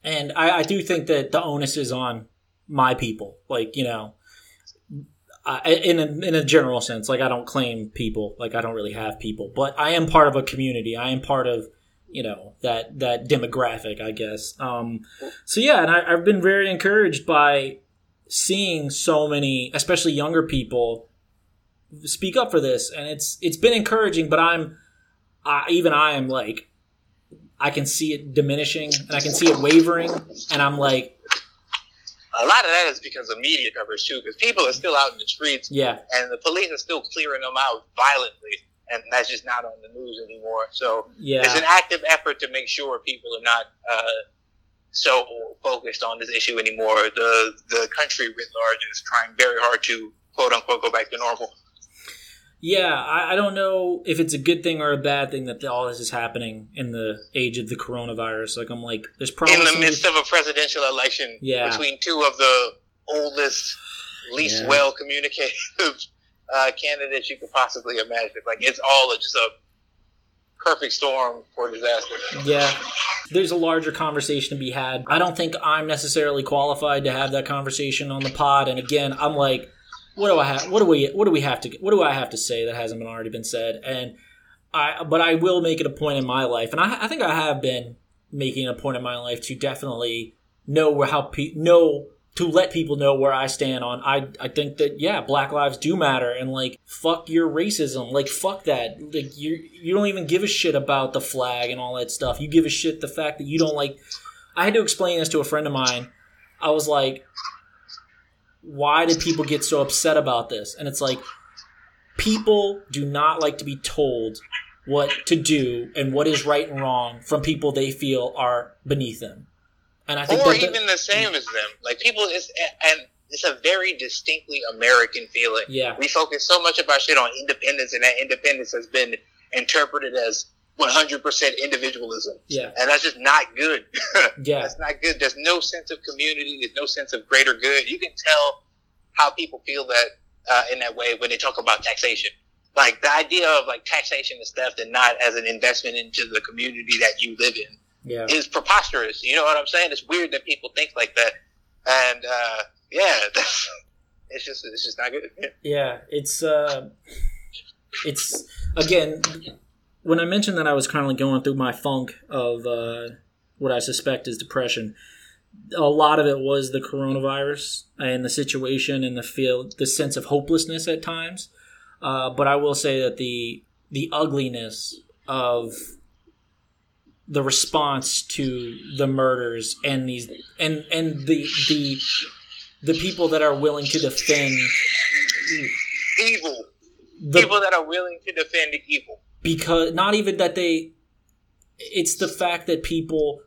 and I, I do think that the onus is on my people. Like you know, In a, in a general sense, like I don't claim people, like I don't really have people, but I am part of a community. I am part of you know that that demographic, I guess. Um, so yeah, and I, I've been very encouraged by seeing so many, especially younger people, speak up for this, and it's it's been encouraging. But I'm, I, even I am like I can see it diminishing and I can see it wavering, and I'm like, A lot of that is because of media coverage too, because people are still out in the streets yeah, and the police are still clearing them out violently, and that's just not on the news anymore. So it's an active effort to make sure people are not uh, so focused on this issue anymore. The the country writ large is trying very hard to quote unquote go back to normal. Yeah. I, I don't know if it's a good thing or a bad thing that all this is happening in the age of the coronavirus. Like I'm like, there's probably in the midst of a presidential election Yeah. between two of the oldest, least Yeah. well communicated *laughs* uh, candidates you could possibly imagine. Like it's all just a perfect storm for disaster. Yeah. There's a larger conversation to be had. I don't think I'm necessarily qualified to have that conversation on the pod. And again, I'm like, what do I have? What do we? What do we have to? What do I have to say that hasn't been already been said? And I, but I will make it a point in my life, and I, I think I have been making a point in my life to definitely know where how pe- know to let people know where I stand on. I I think that yeah, Black lives do matter, and like fuck your racism, like fuck that. Like you you don't even give a shit about the flag and all that stuff. You give a shit the fact that you don't like. I had to explain this to a friend of mine. I was like, why do people get so upset about this? And it's like people do not like to be told what to do and what is right and wrong from people they feel are beneath them. And I think or that the- even the same as them. Like people, it's and it's a very distinctly American feeling. yeah, We focus so much about shit on independence, and that independence has been interpreted as 100% individualism, yeah, and that's just not good. *laughs* yeah, That's not good. There's no sense of community. There's no sense of greater good. You can tell how people feel that uh, in that way when they talk about taxation. Like the idea of like taxation is theft and not as an investment into the community that you live in yeah. is preposterous. You know what I'm saying? It's weird that people think like that. And uh, yeah, *laughs* that's, it's just it's just not good. Yeah, it's uh, it's again when I mentioned that I was currently going through my funk of uh, what I suspect is depression. A lot of it was the coronavirus and the situation and the feel, the sense of hopelessness at times. Uh, but I will say that the the ugliness of the response to the murders and these and and the the the people that are willing to defend Evil the people that are willing to defend evil. Because not even that they it's the fact that people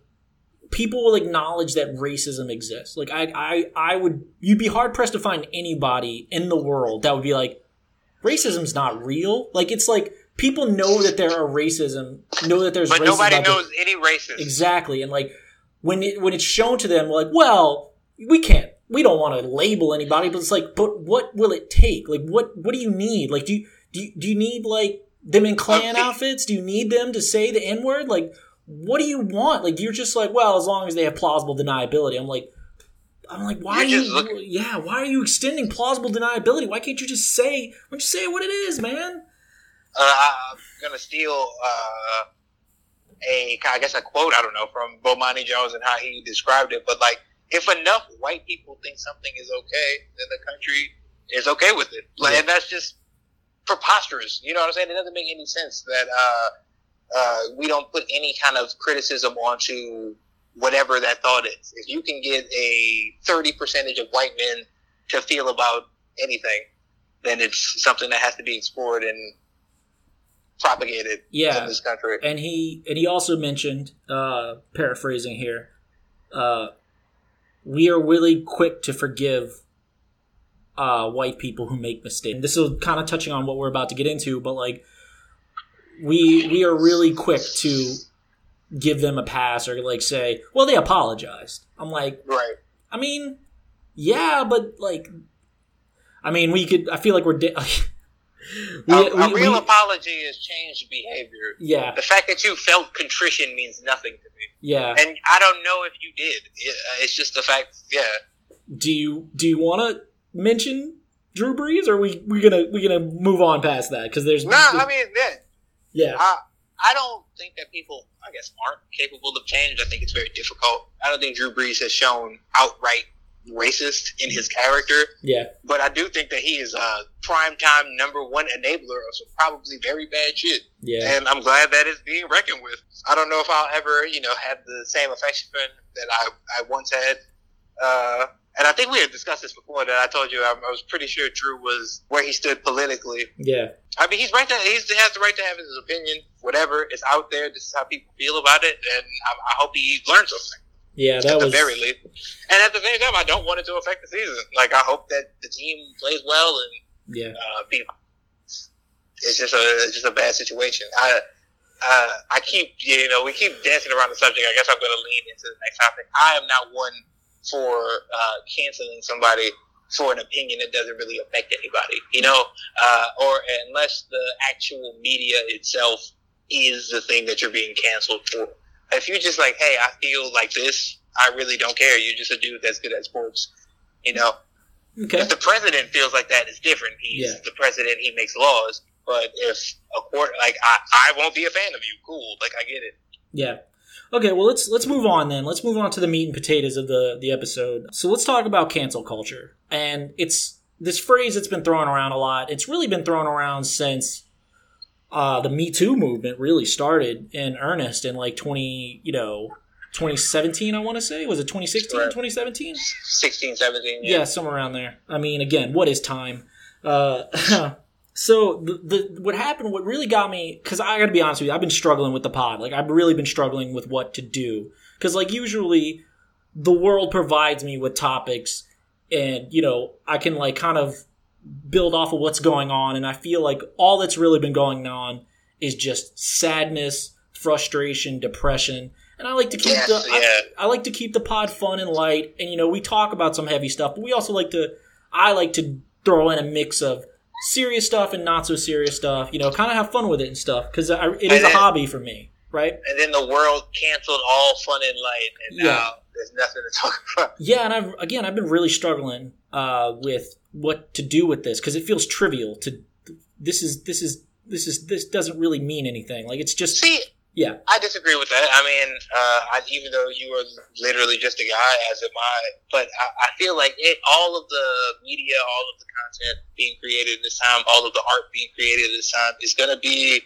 people will acknowledge that racism exists. Like i i i would you'd be hard pressed to find anybody in the world that would be like racism's not real. Like it's like people know that there are racism know that there's But racism nobody there. knows any racism. Exactly and like when it when it's shown to them like well we can't we don't want to label anybody but it's like but what will it take? Like what what do you need? Like do you do you, do you need like them in Klan outfits do you need them to say the n word like what do you want like you're just like well as long as they have plausible deniability i'm like i'm like why You're are you looking- yeah why are you extending plausible deniability why can't you just say why don't you say what it is man Uh, I'm gonna steal uh, a, I guess a quote. I don't know from Bomani Jones and how he described it. But like, if enough white people think something is okay, then the country is okay with it. Like, Yeah. and that's just preposterous. You know what I'm saying? It doesn't make any sense that uh, uh, we don't put any kind of criticism onto whatever that thought is. If you can get a 30 percentage of white men to feel about anything, then it's something that has to be explored and propagated Yeah. in this country. and he and he also mentioned uh paraphrasing here uh we are really quick to forgive uh white people who make mistakes and this is kind of touching on what we're about to get into but like we we are really quick to give them a pass or like say well they apologized i'm like Right. i mean yeah but like i mean we could i feel like we're di- *laughs* we, a, a real we- apology is changed behavior. yeah The fact that you felt contrition means nothing to me. yeah And I don't know if you did. It's just the fact, yeah. do you do you want to mention Drew Brees, or are we we gonna we gonna move on past that because there's No, I mean, yeah. yeah I, I don't think that people, I guess, aren't capable of change. I think it's very difficult. I don't think Drew Brees has shown outright racist in his character. yeah But I do think that he is a prime time number one enabler of some probably very bad shit. yeah and I'm glad that it's being reckoned with. I don't know if I'll ever, you know, have the same affection that I, I once had. Uh, and I think we had discussed this before. That I told you I, I was pretty sure Drew was where he stood politically. yeah I mean, he's right to he's, he has the right to have his opinion. Whatever is out there, this is how people feel about it, and I, I hope he learns something yeah that at the was very least. And at the same time, I don't want it to affect the season. Like I hope that the team plays well and yeah uh, people. It's just a it's just a bad situation. I uh, I keep you know we keep dancing around the subject. I guess I'm going to lean into the next topic. I am not one for uh, canceling somebody for an opinion that doesn't really affect anybody. You know, uh, or unless the actual media itself is the thing that you're being canceled for. If you're just like, hey, I feel like this, I really don't care. You're just a dude that's good at sports. You know, okay if the president feels like that, it's different. He's Yeah. the president; he makes laws. But if a court, like I, I won't be a fan of you. Cool, like I get it. yeah okay well let's let's move on then let's move on to the meat and potatoes of the the episode so let's talk about cancel culture and it's this phrase that's been thrown around a lot it's really been thrown around since uh, the Me Too movement really started in earnest in like 20, you know, 2017, I want to say. Was it 2016, Right. 2017? 16, 17. Yeah, somewhere around there. I mean, again, what is time? Uh, *laughs* So the, the what happened, what really got me, because I got to be honest with you, I've been struggling with the pod. Like I've really been struggling with what to do. Because like usually, the world provides me with topics, and you know I can like kind of build off of what's going on, and I feel like all that's really been going on is just sadness, frustration, depression. And I like to keep Yes, the I- I like to keep the pod fun and light, and you know we talk about some heavy stuff, but we also like to. I like to throw in a mix of serious stuff and not so serious stuff. You know, kind of have fun with it and stuff because it is a hobby for me, right? And then the world canceled all fun and light, and Yeah. now there's nothing to *laughs* talk about. Yeah, and I've again I've been really struggling uh, with what to do with this because it feels trivial. To this is this is this is this doesn't really mean anything. Like it's just See, yeah I disagree with that. I mean, uh, I, even though you are literally just a guy, as am I, but I, I feel like it, all of the media, all of the content being created in this time, all of the art being created this time is going to be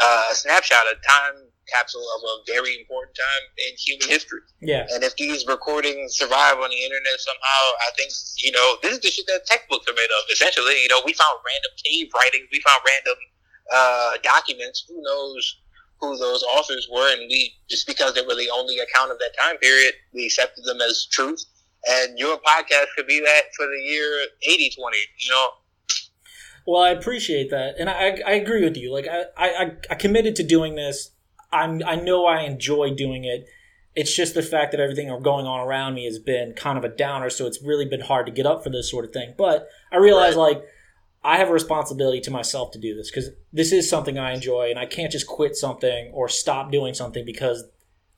uh, a snapshot, a time capsule of a very important time in human history. yeah And if these recordings survive on the internet somehow, I think, you know, this is the shit that textbooks are made of, essentially. You know, we found random cave writings, we found random uh, documents. Who knows who those authors were? And we, just because they were the only account of that time period, we accepted them as truth. And your podcast could be that for the year 8020, you know? Well, I appreciate that, and I, I agree with you. Like I, I, I committed to doing this. I'm, I know I enjoy doing it. It's just the fact that everything going on around me has been kind of a downer, so it's really been hard to get up for this sort of thing. But I realize Right. like I have a responsibility to myself to do this because this is something I enjoy, and I can't just quit something or stop doing something because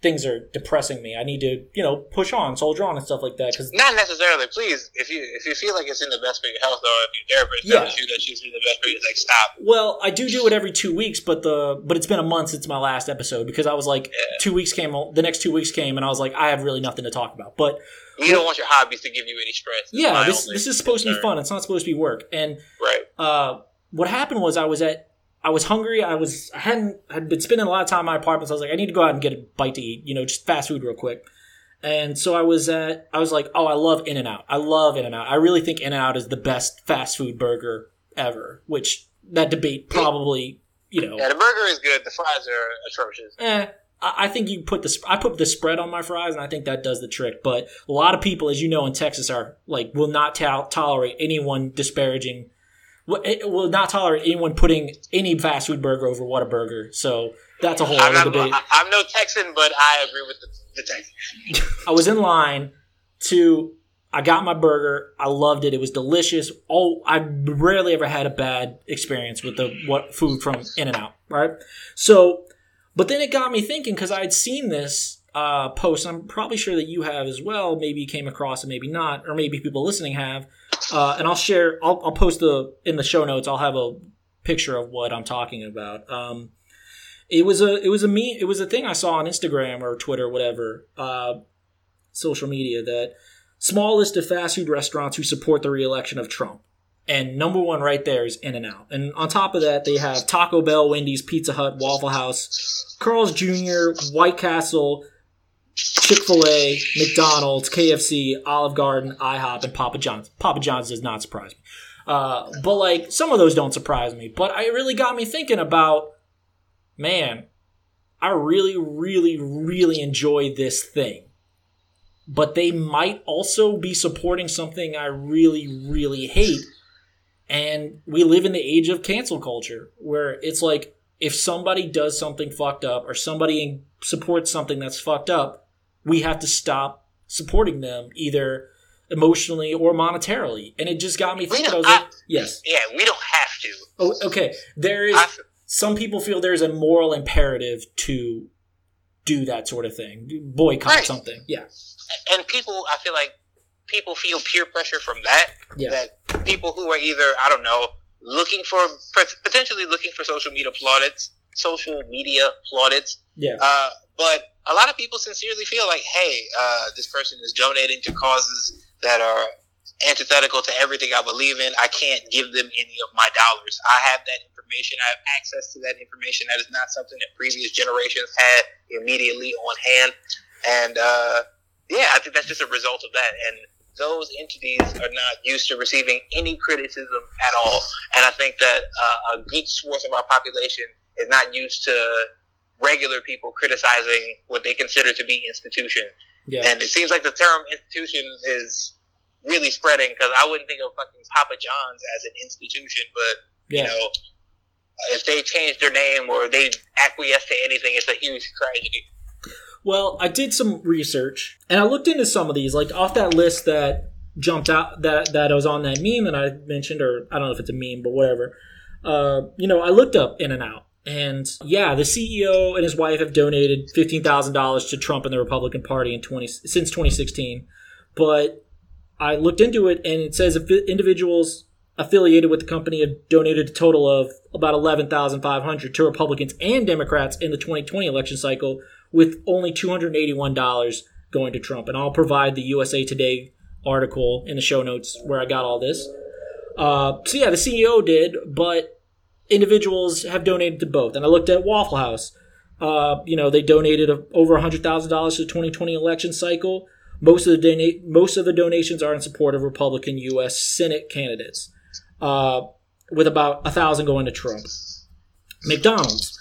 things are depressing me. I need to, you know, push on, soldier on, and stuff like that. Because Not necessarily. Please, if you if you feel like it's in the best for your health, or if your therapist Yeah. you that she's in the best for you, like stop. Well, I do do it every two weeks, but the but it's been a month since my last episode because I was like Yeah. two weeks came, the next two weeks came, and I was like, I have really nothing to talk about. But You don't want your hobbies to give you any stress. Yeah, this this is supposed to be fun. It's not supposed to be work. And Right. uh, what happened was I was at I was hungry. I was I hadn't had been spending a lot of time in my apartment. So I was like, I need to go out and get a bite to eat. You know, just fast food real quick. And so I was at I was like, oh, I love In and Out. I love In and Out. I really think In and Out is the best fast food burger ever. Which that debate probably you know Yeah, the burger is good. The fries are atrocious. eh, I think you put the I put the spread on my fries, and I think that does the trick. But a lot of people, as you know, in Texas, are like will not to- tolerate anyone disparaging, will eh, will not tolerate anyone putting any fast food burger over Whataburger. So that's a whole I'm, other not, debate. I- I'm no Texan, but I agree with the, the Texan. *laughs* I was in line to. I got my burger. I loved it. It was delicious. Oh, I rarely ever had a bad experience with the what food from In and Out. Right. So, but then it got me thinking because I'd seen this uh, post. I'm probably sure that you have as well. Maybe you came across it, maybe not, or maybe people listening have. Uh, and I'll share. I'll, I'll post the in the show notes. I'll have a picture of what I'm talking about. Um, it was a it was a me it was a thing I saw on Instagram or Twitter or whatever uh, social media that small list of fast food restaurants who support the reelection of Trump. And number one right there is In and Out. And on top of that, they have Taco Bell, Wendy's, Pizza Hut, Waffle House, Carl's Jr., White Castle, Chick fil A, McDonald's, KFC, Olive Garden, IHOP, and Papa John's. Papa John's does not surprise me. Uh, but like some of those don't surprise me. But it really got me thinking about, man, I really, really, really enjoy this thing. But they might also be supporting something I really, really hate. And we live in the age of cancel culture where it's like if somebody does something fucked up or somebody supports something that's fucked up, we have to stop supporting them either emotionally or monetarily. And it just got me thinking. I was like, I, yes. yeah, we don't have to. Oh, okay. There is I, some people feel there's a moral imperative to do that sort of thing, boycott Right. something. Yeah, and people, I feel like people feel peer pressure from that. yeah, That people who are either, I don't know, looking for, potentially looking for social media plaudits, social media plaudits, yeah, Uh, but a lot of people sincerely feel like, hey, uh, this person is donating to causes that are antithetical to everything I believe in. I can't give them any of my dollars. I have that information. I have access to that information. That is not something that previous generations had immediately on hand. And uh, yeah, I think that's just a result of that. And those entities are not used to receiving any criticism at all. And I think that uh, a good swath of our population is not used to regular people criticizing what they consider to be institution. Yeah. And it seems like the term institution is really spreading because I wouldn't think of fucking Papa John's as an institution, but yeah. you know, if they change their name or they acquiesce to anything, it's a huge tragedy. Well, I did some research and I looked into some of these, like off that list that jumped out that that was on that meme that I mentioned, or I don't know if it's a meme, but whatever. Uh, you know, I looked up In and Out, and yeah, the CEO and his wife have donated fifteen thousand dollars to Trump and the Republican Party in twenty since twenty sixteen. But I looked into it, and it says individuals affiliated with the company have donated a total of about eleven thousand five hundred to Republicans and Democrats in the twenty twenty election cycle, with only $281 going to Trump. And I'll provide the USA Today article in the show notes where I got all this. Uh, so yeah, the CEO did, but individuals have donated to both. And I looked at Waffle House. Uh, you know, they donated over $100,000 to the 2020 election cycle. Most of the most of the donations are in support of Republican U.S. Senate candidates, uh, with about a thousand going to Trump. McDonald's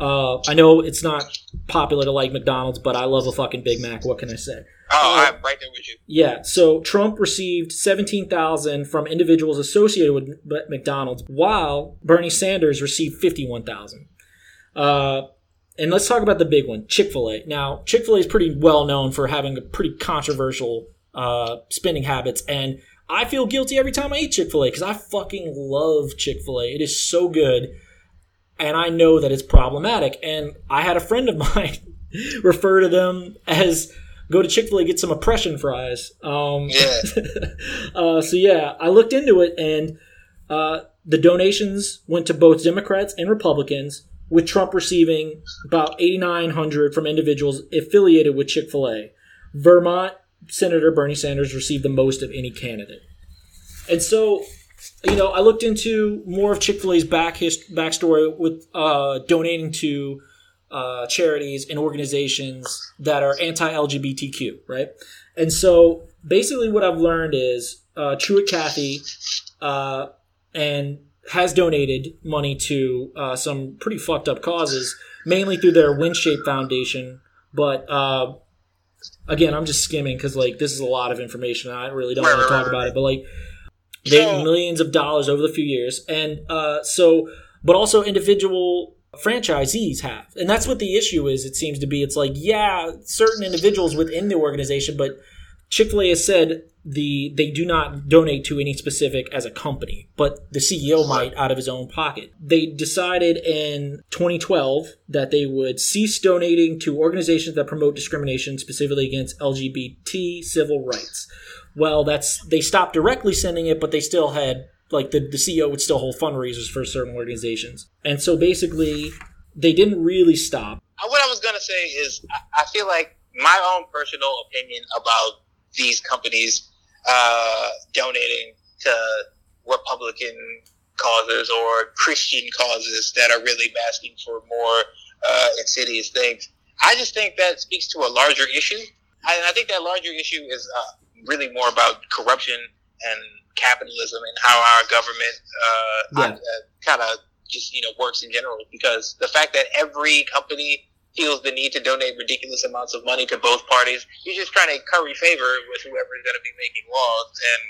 uh, I know it's not popular to like McDonald's, but I love a fucking Big Mac. What can I say? Oh, uh, I'm right there with you. Yeah. So Trump received seventeen thousand from individuals associated with McDonald's, while Bernie Sanders received fifty-one thousand. Uh, and let's talk about the big one, Chick Fil A. Now, Chick Fil A is pretty well known for having a pretty controversial uh, spending habits, and I feel guilty every time I eat Chick Fil A because I fucking love Chick Fil A. It is so good and I know that it's problematic. And I had a friend of *laughs* mine refer to them as go to Chick Fil A get some oppression fries. Um, yeah. *laughs* uh, so yeah, I looked into it, and uh, the donations went to both Democrats and Republicans, with Trump receiving about eighty nine hundred from individuals affiliated with Chick Fil A. Vermont Senator Bernie Sanders received the most of any candidate, and so you know, I looked into more of Chick Fil A's back hist- backstory with uh, donating to uh, charities and organizations that are anti-LGBTQ, right? And so, basically, what I've learned is uh, Truett Cathy uh, and has donated money to uh, some pretty fucked up causes, mainly through their WinShape Foundation. But uh, again, I'm just skimming because like this is a lot of information. I really don't want to talk about it, but like they so, millions of dollars over the few years, and uh, so, but also individual franchisees have, and that's what the issue is. It seems to be. It's like yeah, certain individuals within the organization, but Chick Fil A has said the they do not donate to any specific as a company, but the CEO might out of his own pocket. They decided in 2012 that they would cease donating to organizations that promote discrimination, specifically against LGBT civil rights well, that's they stopped directly sending it, but they still had like the, the CEO would still hold fundraisers for certain organizations. And so basically, they didn't really stop. Uh, what I was going to say is, I feel like my own personal opinion about these companies uh, donating to Republican causes or Christian causes that are really asking for more uh, insidious things. I just think that speaks to a larger issue. And I think that larger issue is uh, really more about corruption and capitalism and how our government uh, yeah. uh, kind of just you know works in general. Because the fact that every company feels the need to donate ridiculous amounts of money to both parties, you're just trying to curry favor with whoever is going to be making laws. And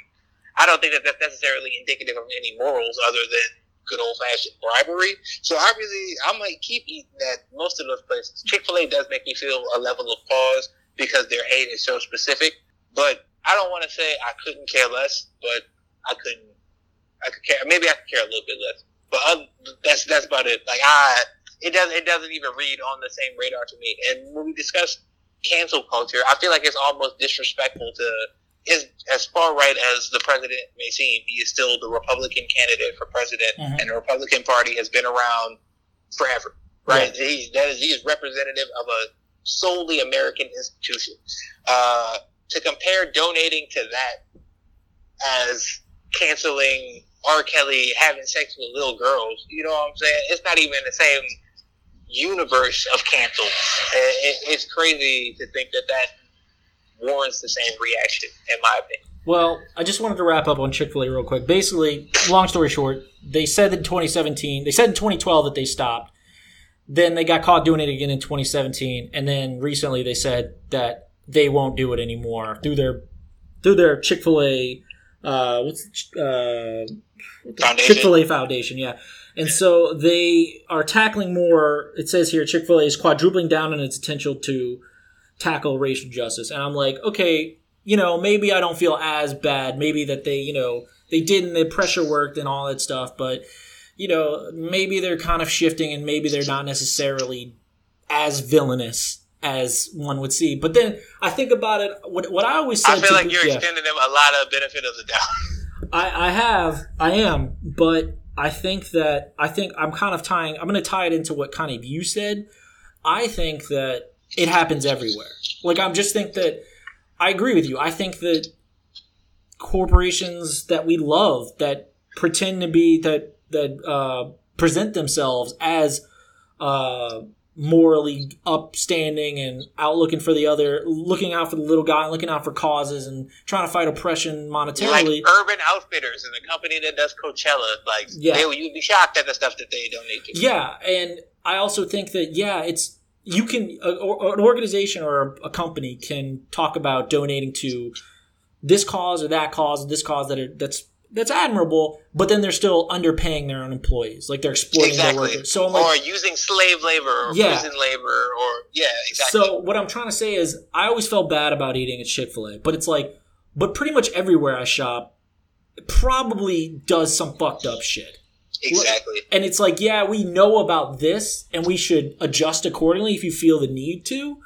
I don't think that that's necessarily indicative of any morals other than good old fashioned bribery. So I really, I might keep eating at most of those places. Chick fil A does make me feel a level of pause because their hate is so specific. But I don't want to say I couldn't care less, but I couldn't. I could care. Maybe I could care a little bit less, but other, that's that's about it. Like I, it doesn't it doesn't even read on the same radar to me. And when we discuss cancel culture, I feel like it's almost disrespectful to is as far right as the president may seem. He is still the Republican candidate for president, mm-hmm. and the Republican Party has been around forever. Right? Yeah. He that is he is representative of a solely American institution. Uh, to compare donating to that as canceling R. Kelly having sex with little girls, you know what I'm saying? It's not even the same universe of cancel. It, it's crazy to think that that warrants the same reaction, in my opinion. Well, I just wanted to wrap up on Chick Fil A real quick. Basically, long story short, they said in 2017, they said in 2012 that they stopped. Then they got caught doing it again in 2017, and then recently they said that they won't do it anymore through their through their Chick Fil A. Uh, what's uh, Foundation. Chick Fil A Foundation? Yeah. And so they are tackling more. It says here Chick Fil A is quadrupling down on its potential to tackle racial justice. And I'm like, okay, you know, maybe I don't feel as bad. Maybe that they, you know, they did and the pressure worked and all that stuff. But you know, maybe they're kind of shifting and maybe they're not necessarily as villainous as one would see. But then I think about it. What, what I always said. I feel like you're yeah. extending them a lot of benefit of the doubt. *laughs* I, I have, I am, but I think that I think I'm kind of tying. I'm going to tie it into what kind of you said. I think that it happens everywhere. Like I'm just think that I agree with you. I think that corporations that we love that pretend to be that that uh, present themselves as uh, morally upstanding and out looking for the other, looking out for the little guy, looking out for causes and trying to fight oppression monetarily. Like. Urban Outfitters and the company that does Coachella, like Yeah. they, you'd be shocked at the stuff that they donate to. Yeah, and I also think that yeah, it's you can a, or, an organization or a company can talk about donating to this cause or that cause, this cause that are, that's that's admirable, but then they're still underpaying their own employees, like they're exploiting their workers. So I'm like, or using slave labor or Yeah. prison labor or yeah, exactly. so what I'm trying to say is, I always felt bad about eating at Chick Fil A, but it's like, but pretty much everywhere I shop, probably does some fucked up shit. exactly. And it's like, yeah, we know about this, and we should adjust accordingly if you feel the need to.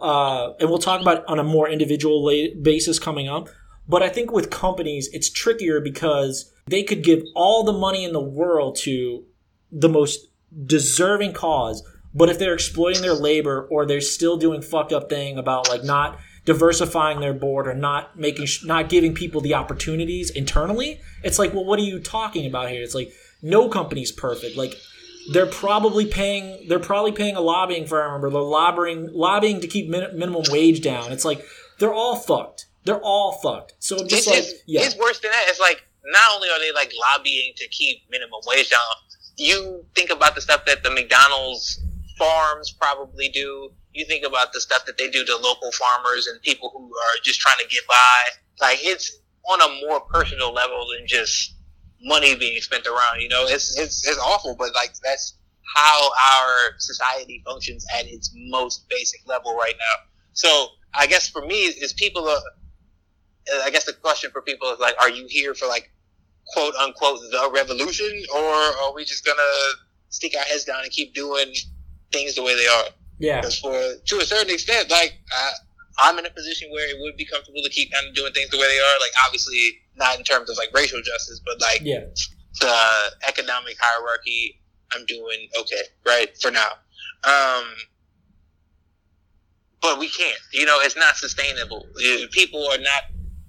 Uh, and we'll talk about it on a more individual la- basis coming up. But I think with companies, it's trickier because they could give all the money in the world to the most deserving cause, but if they're exploiting their labor or they're still doing fucked up thing about like not diversifying their board or not making not giving people the opportunities internally, it's like, well, what are you talking about here? It's like no company's perfect. Like they're probably paying they're probably paying a lobbying firm or they're lobbying lobbying to keep min- minimum wage down. It's like they're all fucked. They're all fucked. So I'm just It's, like, it's, yeah, it's worse than that. It's like not only are they like lobbying to keep minimum wage down, you think about the stuff that the McDonald's farms probably do. You think about the stuff that they do to local farmers and people who are just trying to get by. Like it's on a more personal level than just money being spent around. You know, it's it's it's awful, but like that's how our society functions at its most basic level right now. So I guess for me, is people are. I guess the question for people is like, are you here for like quote unquote the revolution, or are we just gonna stick our heads down and keep doing things the way they are? yeah, Because for to a certain extent, like I, I'm in a position where it would be comfortable to keep kind of doing things the way they are. Like obviously not in terms of like racial justice, but like yeah, the economic hierarchy, I'm doing okay, right, for now. Um, but we can't. You know, it's not sustainable. Uh, People are not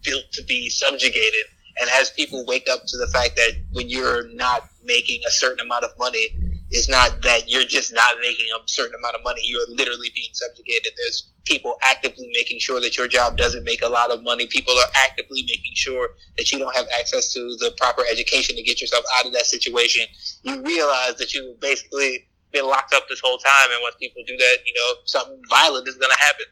built to be subjugated. And as people wake up to the fact that when you're not making a certain amount of money, it's not that you're just not making a certain amount of money. You're literally being subjugated. There's people actively making sure that your job doesn't make a lot of money. People are actively making sure that you don't have access to the proper education to get yourself out of that situation. You realize that you've basically been locked up this whole time. And once people do that, you know, something violent is going to happen.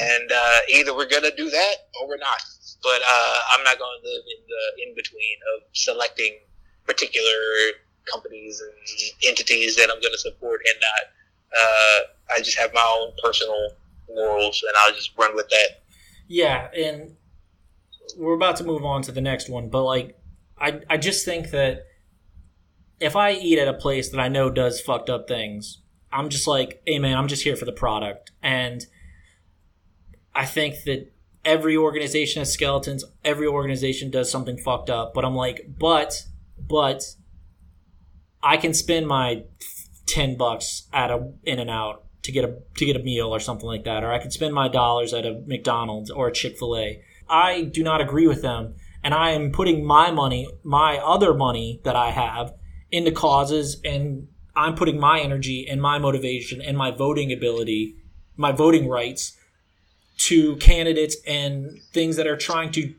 And uh, either we're to do that or we're not. But uh, I'm not to live in the in between of selecting particular companies and entities that I'm to support and not. Uh, I just have my own personal morals, and I'll just run with that. yeah. And we're about to move on to the next one, but like, I I just think that if I eat at a place that I know does fucked up things, I'm just like, hey man, I'm just here for the product, and I think that every organization has skeletons. Every organization does something fucked up, but I'm like, but but I can spend my ten bucks at a In and Out to get a to get a meal or something like that, or I can spend my dollars at a McDonald's or a Chick Fil A. I do not agree with them, and I am putting my money, my other money that I have, into causes, and I'm putting my energy and my motivation and my voting ability, my voting rights, to candidates and things that are trying to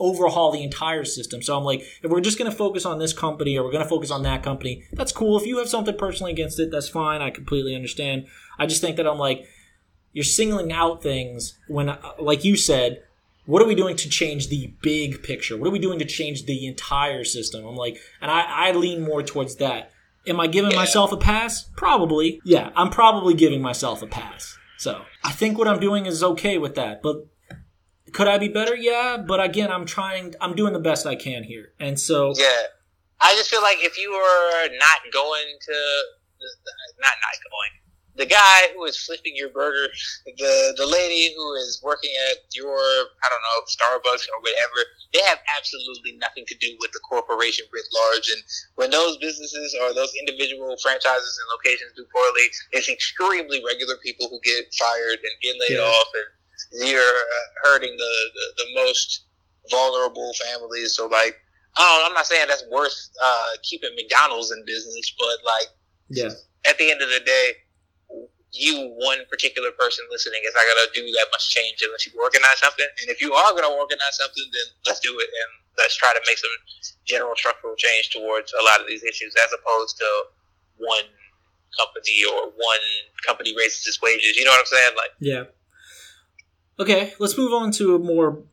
overhaul the entire system. So I'm like, if we're just going to focus on this company or we're going to focus on that company, that's cool. If you have something personally against it, that's fine. I completely understand. I just think that I'm like, you're singling out things when, uh, like you said, what are we doing to change the big picture? What are we doing to change the entire system? I'm like, and I, I lean more towards that. Am I giving Yeah. myself a pass? Probably. Yeah, I'm probably giving myself a pass. So I think what I'm doing is okay with that. But could I be better? Yeah. But again, I'm trying. I'm doing the best I can here. And so Yeah, I just feel like if you are not going to, not not going, the guy who is flipping your burger, the the lady who is working at your, I don't know, Starbucks or whatever, they have absolutely nothing to do with the corporation writ large. And when those businesses or those individual franchises and locations do poorly, it's extremely regular people who get fired and get laid Yeah. off, and you're uh, hurting the, the the most vulnerable families. So like. I don't, I'm not saying that's worth uh, keeping McDonald's in business, but like yeah, at the end of the day, you one particular person listening is not gonna do that much change unless you organize something. And if you are gonna organize something, then let's do it and let's try to make some general structural change towards a lot of these issues, as opposed to one company or one company raises its wages. You know what I'm saying? Like, yeah. Okay, let's move on to a more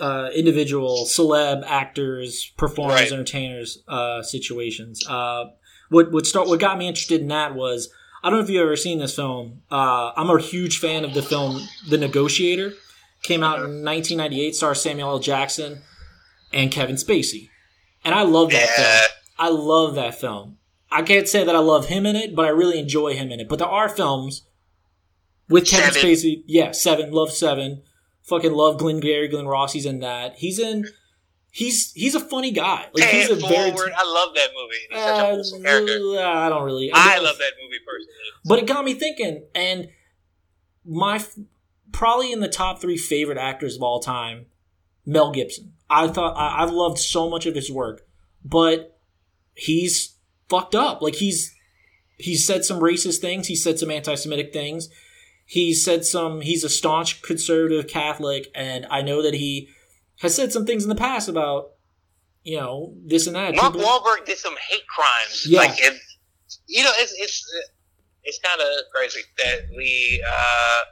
uh, individual celeb actors, performers, Right. entertainers uh, situations. Uh, what what start what got me interested in that was I don't know if you've ever seen this film. Uh, I'm a huge fan of the film The Negotiator. Came out in 1998, stars Samuel L. Jackson and Kevin Spacey, and I love that film. I love that film. I can't say that I love him in it, but I really enjoy him in it. But there are films with Kevin Seven. Spacey. Yeah, Seven. Love Seven. Fucking love Glenn Gary, Glen Ross. He's in that. He's in. He's he's a funny guy. Like pay he's a it very. forward. I love that movie. He's such a Uh, wholesome character. I don't really. I don't- love that movie personally. but it got me thinking, and my probably in the top three favorite actors of all time, Mel Gibson. I thought I, I've loved so much of his work, but he's fucked up. Like he's he's said some racist things. He said some anti-Semitic things. He said some. He's a staunch conservative Catholic, and I know that he has said some things in the past about you know this and that. Mark People- Wahlberg did some hate crimes. Yeah. Like, it, you know, it's it's it's kind of crazy that we. uh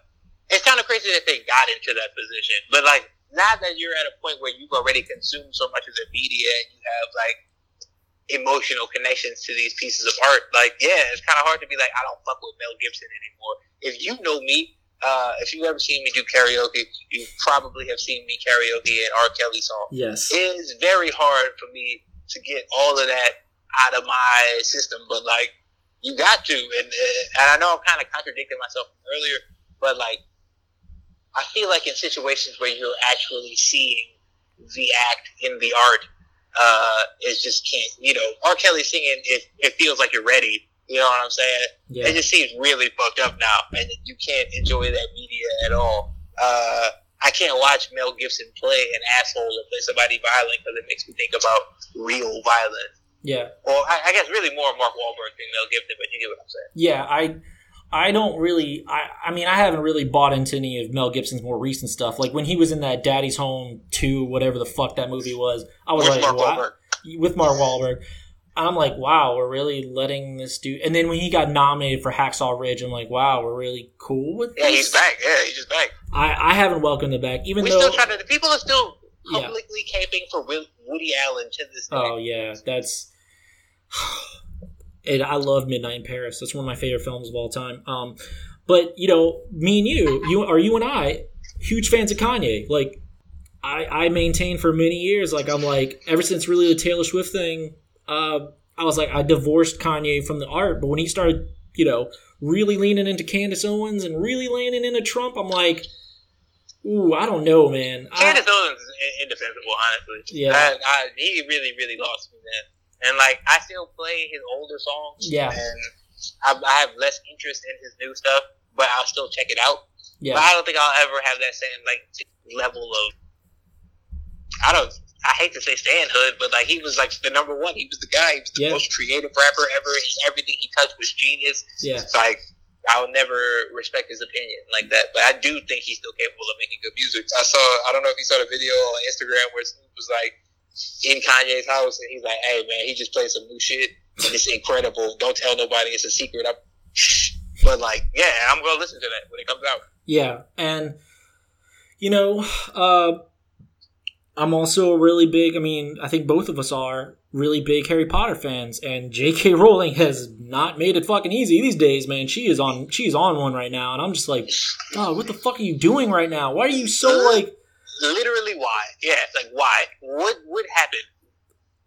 It's kind of crazy that they got into that position, but like now that you're at a point where you've already consumed so much of the media and you have like emotional connections to these pieces of art, like yeah, it's kind of hard to be like, I don't fuck with Mel Gibson anymore. If you know me. Uh, if you've ever seen me do karaoke, you probably have seen me karaoke an R. Kelly song yes. it is very hard for me to get all of that out of my system, but like you got to, and, uh, and I know I'm kind of contradicting myself earlier, but like I feel like in situations where you're actually seeing the act in the art, uh, it just can't. You know, R. Kelly singing, it it feels like you're ready. You know what I'm saying? Yeah. It just seems really fucked up now, and you can't enjoy that media at all. Uh, I can't watch Mel Gibson play an asshole or play somebody violent because it makes me think about real violence. Yeah. Or I, I guess really more Mark Wahlberg than Mel Gibson, but you get what I'm saying. Yeah, I I don't really I I mean I haven't really bought into any of Mel Gibson's more recent stuff. Like when he was in that Daddy's Home 2, whatever the fuck that movie was. I was With like Mark. Wahlberg. with Mark Wahlberg. I'm like, wow, we're really letting this dude. And then when he got nominated for Hacksaw Ridge, I'm like, wow, we're really cool with this. Yeah, he's back. Yeah, he's just back. I, I haven't welcomed him back, even We though. still try to. The people are still Yeah. publicly camping for Will, Woody Allen to this day. Oh yeah, that's. *sighs* And I love Midnight in Paris. That's one of my favorite films of all time. Um, but you know, me and you, you are you and I, huge fans of Kanye. Like, I I maintain for many years, like I'm like ever since really the Taylor Swift thing. Uh, I was like I divorced Kanye from the art, but when he started, you know, really leaning into Candace Owens and really leaning into Trump, I'm like, ooh, I don't know, man. I- Candace Owens is in- indefensible, honestly. Yeah. I, I, he really, really lost me then. And like, I still play his older songs. Yeah. And I, I have less interest in his new stuff, but I'll still check it out. But yeah, I don't think I'll ever have that same like level of. I don't. I hate to say Stan Hood, but like he was like the number one. He was the guy. He was the Yeah. most creative rapper ever. He, everything he touched was genius. yeah, It's like I'll never respect his opinion like that. But I do think he's still capable of making good music. I saw, I don't know if you saw the video on Instagram where Snoop was like in Kanye's house and he's like, "Hey man, he just played some new shit and it's incredible. Don't tell nobody. It's a secret." I'm, *sniffs* but like, yeah, I'm gonna listen to that when it comes out. Yeah, and you know, uh, I'm also a really big. I mean, I think both of us are really big Harry Potter fans, and J.K. Rowling has not made it fucking easy these days, man. She is on. She's on one right now, and I'm just like, God, what the fuck are you doing right now? Why are you so like? Literally, why? Yeah, like why? What would happen?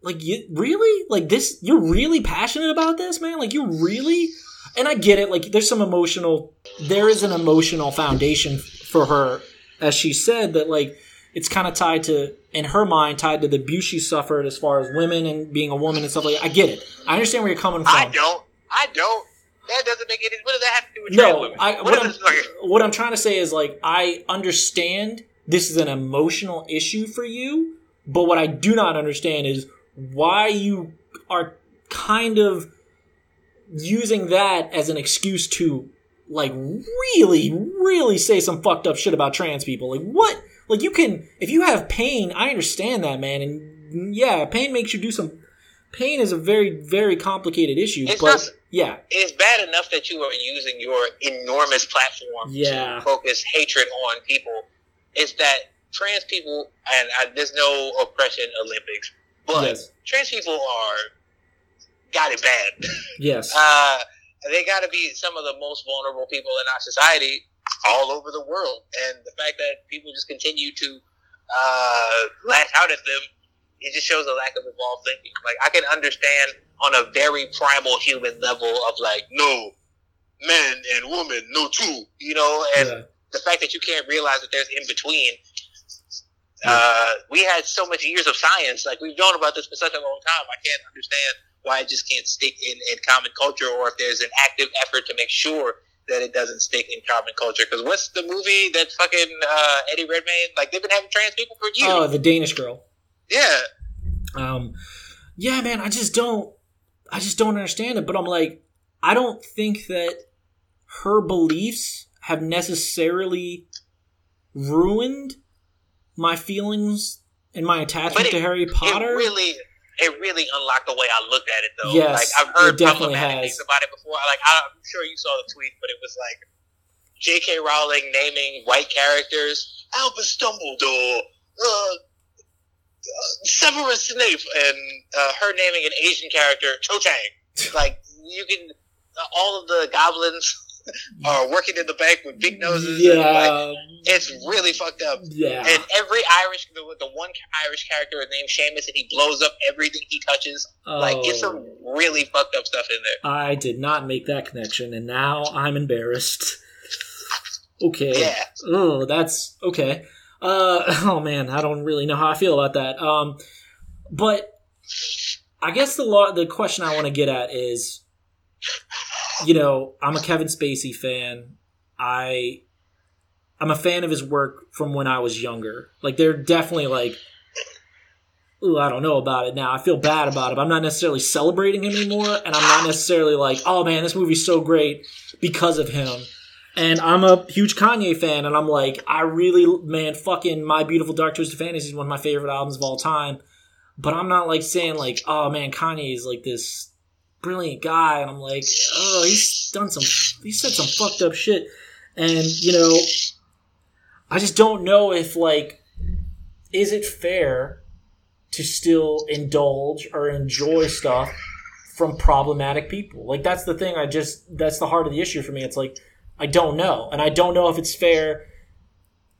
Like you really like this? You're really passionate about this, man. Like you really. And I get it. Like there's some emotional. There is an emotional foundation for her, as she said that like it's kind of tied to in her mind tied to the abuse she suffered as far as women and being a woman and stuff like that. I get it. I understand where you're coming from. I don't. I don't. That doesn't make any. What does that have to do with no, women? I, what, what, I'm, what I'm trying to say is like I understand this is an emotional issue for you, but what I do not understand is why you are kind of using that as an excuse to like really, really say some fucked up shit about trans people. Like what? Like you can, if you have pain, I understand that, man. And yeah, pain makes you do some. Pain is a very, very complicated issue. It's but not, yeah, it's bad enough that you are using your enormous platform yeah. to focus hatred on people. It's that trans people, and I, there's no oppression Olympics, but yes. trans people are got it bad. *laughs* Yes. Uh, they got to be some of the most vulnerable people in our society all over the world. And the fact that people just continue to uh, lash out at them, it just shows a lack of evolved thinking. Like, I can understand on a very primal human level of like, no, men and women, no two, you know, and yeah. the fact that you can't realize that there's in between. Uh, we had so much years of science, like we've known about this for such a long time. I can't understand why it just can't stick in, in common culture or if there's an active effort to make sure that it doesn't stick in common culture. Because what's the movie that fucking uh, Eddie Redmayne, like they've been having trans people for years. Oh, the Danish girl. Yeah. Um, yeah, man, I just don't, I just don't understand it. But I'm like, I don't think that her beliefs have necessarily ruined my feelings and my attachment it, to Harry Potter. It really, it really unlocked the way I looked at it, though. Yes, like I've heard problematic things about it before. Like I'm sure you saw the tweet, but it was like J.K. Rowling naming white characters Albus Dumbledore, uh, uh, Severus Snape, and uh, her naming an Asian character Cho Chang. *laughs* like you can, all of the goblins are *laughs* working in the bank with big noses. Yeah, like, it's really fucked up. Yeah, and every Irish, the, the one Irish character named Seamus, and he blows up everything he touches. Oh. Like it's some really fucked up stuff in there. I did not make that connection, and now I'm embarrassed. Okay. Yeah. Oh, that's okay. Uh, *laughs* oh man, I don't really know how I feel about that. Um, but I guess the law, the question I want to get at is you know, I'm a Kevin Spacey fan. I I'm a fan of his work from when I was younger. Like they're definitely like Ooh, I don't know about it now. I feel bad about it. I'm not necessarily celebrating him anymore, and I'm not necessarily like, oh man, this movie's so great because of him. And I'm a huge Kanye fan, and I'm like, I really, man, fucking My Beautiful Dark Twisted Fantasy is one of my favorite albums of all time. But I'm not like saying like, oh man, Kanye is like this brilliant guy, and I'm like, oh, he's done some, he said some fucked up shit, and you know, I just don't know if like, is it fair to still indulge or enjoy stuff from problematic people? Like that's the thing. I just that's the heart of the issue for me. It's like I don't know, and I don't know if it's fair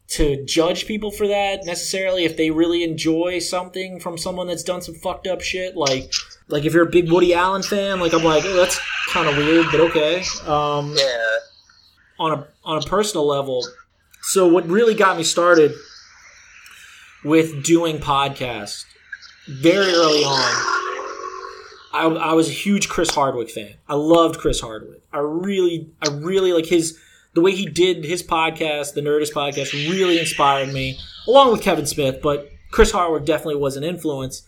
to judge people for that necessarily if they really enjoy something from someone that's done some fucked up shit like like if you're a big Woody Allen fan like I'm like oh, that's kind of weird but okay. Um, yeah. on a on a personal level so what really got me started with doing podcasts very early on I, I was a huge Chris Hardwick fan. I loved Chris Hardwick. I really I really like his the way he did his podcast, the Nerdist podcast, really inspired me, along with Kevin Smith. But Chris Hardwick definitely was an influence,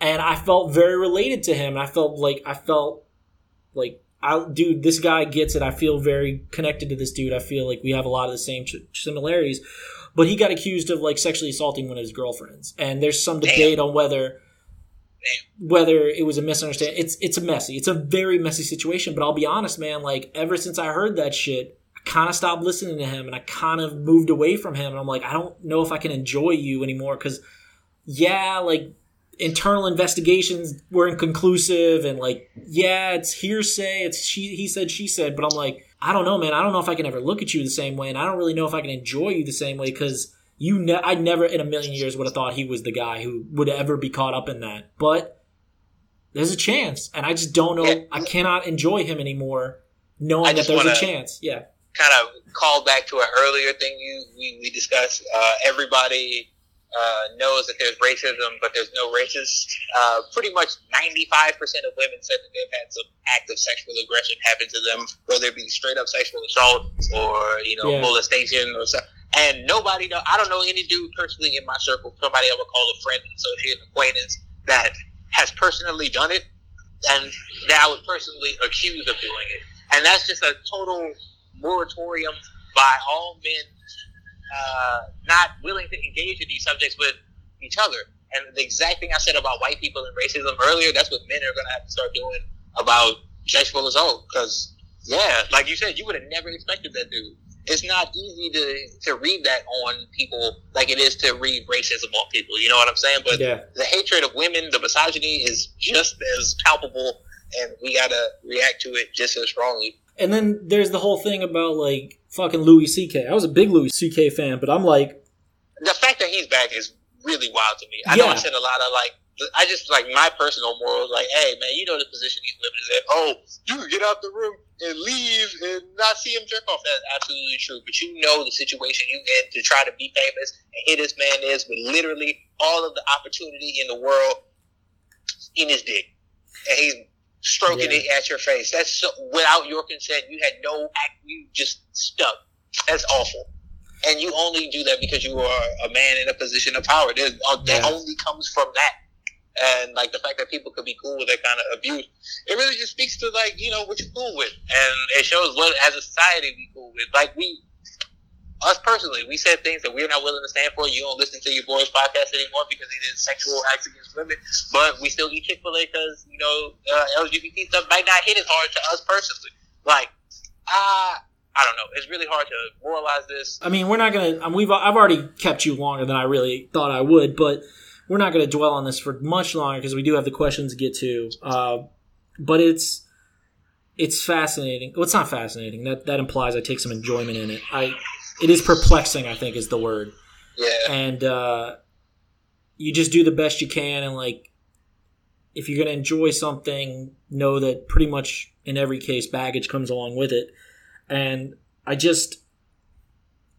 and I felt very related to him. I felt like I felt like I, dude, this guy gets it. I feel very connected to this dude. I feel like we have a lot of the same similarities. But he got accused of like sexually assaulting one of his girlfriends, and there's some debate Damn. on whether whether it was a misunderstanding. It's it's a messy. It's a very messy situation. But I'll be honest, man. Like ever since I heard that shit, I kind of stopped listening to him, and I kind of moved away from him. And I'm like, I don't know if I can enjoy you anymore because, yeah, like internal investigations were inconclusive and like yeah it's hearsay it's she he said she said but i'm like i don't know man. I don't know if i can ever look at you the same way and i don't really know if i can enjoy you the same way because you ne- i never in a million years would have thought he was the guy who would ever be caught up in that but there's a chance and i just don't know. I cannot enjoy him anymore knowing that there's a chance. Yeah. kind of call back to an earlier thing you we, we discussed uh, everybody uh, knows that there's racism, but there's no racist. Uh, pretty much 95% of women said that they've had some act of sexual aggression happen to them, whether it be straight up sexual assault or, you know, yeah. molestation or something. And nobody know, I don't know any dude personally in my circle, somebody I would call a friend, associate, acquaintance that has personally done it and that I would personally accuse of doing it. And that's just a total moratorium by all men uh, not willing to engage in these subjects with each other. And the exact thing I said about white people and racism earlier, that's what men are going to have to start doing about sexual assault. Because, yeah, like you said, you would have never expected that dude. It's not easy to, to read that on people like it is to read racism on people. You know what I'm saying? But yeah. the hatred of women, the misogyny is just as palpable, and we got to react to it just as strongly. And then there's the whole thing about like fucking Louis C.K. I was a big Louis C.K. fan, but I'm like, the fact that he's back is really wild to me. I yeah. know I said a lot of like, I just like my personal morals, like, hey man, you know the position he's living in. Oh, you can get out the room and leave and not see him jerk off. That's absolutely true. But you know the situation you get to try to be famous and here this man is with literally all of the opportunity in the world in his dick, and he's stroking yeah. it at your face. That's so, without your consent. You had no act. You just stuck. That's awful. And you only do that because you are a man in a position of power. There's, uh, that only comes from that. And like the fact that people could be cool with that kind of abuse, it really just speaks to like you know what you're cool with, and it shows what as a society we cool with. Like we us personally, we said things that we're not willing to stand for. You don't listen to your boys' podcast anymore because he did sexual acts against women, but we still eat Chick Fil A because you know uh, LGBT stuff might not hit as hard to us personally. Like, uh, I don't know. It's really hard to moralize this. I mean, we're not gonna. Um, we've I've already kept you longer than I really thought I would, but we're not gonna dwell on this for much longer because we do have the questions to get to. Uh, but it's it's fascinating. Well, it's not fascinating. That that implies I take some enjoyment in it. I it is perplexing. I think is the word. Yeah. And uh, you just do the best you can, and like, if you're gonna enjoy something, know that pretty much in every case, baggage comes along with it. And I just,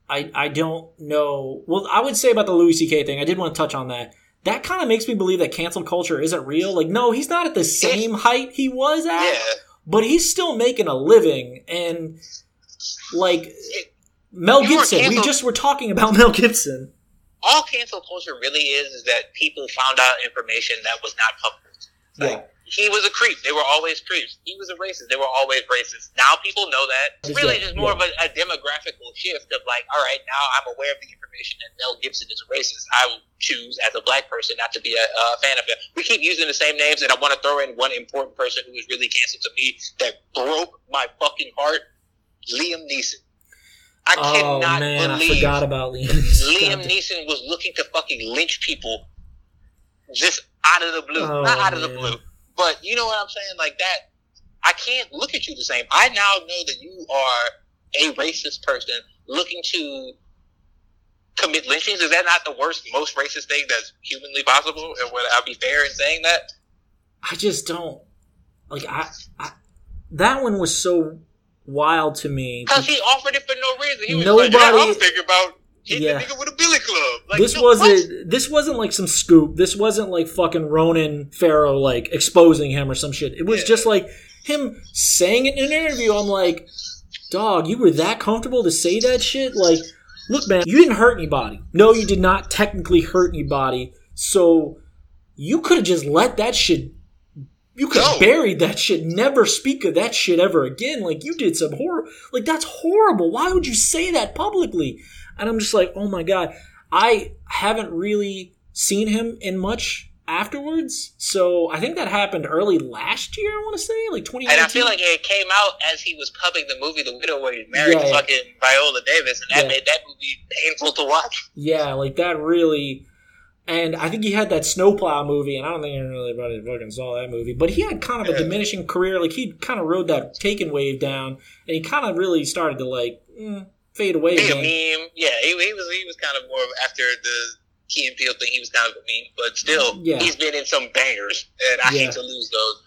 I I don't know. Well, I would say about the Louis C.K. thing. I did want to touch on that. That kind of makes me believe that cancel culture isn't real. Like, no, he's not at the same height he was at, yeah. but he's still making a living. And like, Mel Gibson. We just were talking about *laughs* Mel Gibson. All cancel culture really is is that people found out information that was not public. Like, yeah. He was a creep. They were always creeps. He was a racist. They were always racist. Now people know that. It's really just more yeah. of a, a, demographical shift of like, all right, now I'm aware of the information that Mel Gibson is a racist. I will choose as a black person not to be a, a fan of him. We keep using the same names, and I want to throw in one important person who was really canceled to me that broke my fucking heart. Liam Neeson. I oh, cannot man, believe I forgot about Liam. *laughs* Liam Neeson was looking to fucking lynch people just out of the blue. Oh, Not out of the blue. But you know what I'm saying? Like that I can't look at you the same. I now know that you are a racist person looking to commit lynchings. Is that not the worst, most racist thing that's humanly possible? And would I be fair in saying that? I just don't like I, I that one was so wild to me. Because he offered it for no reason. He was Nobody, like, yeah, I'm thinking about hitting yeah. nigga with a billy club. Like, this no, wasn't what? this wasn't like some scoop. This wasn't like fucking Ronan Farrow like exposing him or some shit. It was yeah. just like him saying it in an interview. I'm like, dog, you were that comfortable to say that shit? Like, look, man, you didn't hurt anybody. No, you did not technically hurt anybody. So you could have just let that shit you could No. bury that shit. Never speak of that shit ever again. Like you did some horror. Like that's horrible. Why would you say that publicly? And I'm just like, oh my god. I haven't really seen him in much afterwards. So I think that happened early last year. I want to say like 2019. And I feel like it came out as he was pubbing the movie The Widow where he married Yeah, fucking Viola Davis, and that Yeah. made that movie painful to watch. Yeah, like that really. And I think he had that snowplow movie, and I don't think anybody fucking saw that movie. But he had kind of a diminishing career. Like he kind of rode that Taken wave down, and he kind of really started to like mm, fade away Be a meme. Yeah, he, he was he was kind of more after the Key and Peele thing. He was kind of a meme, but still, Yeah. he's been in some bangers, and I Yeah. hate to lose those.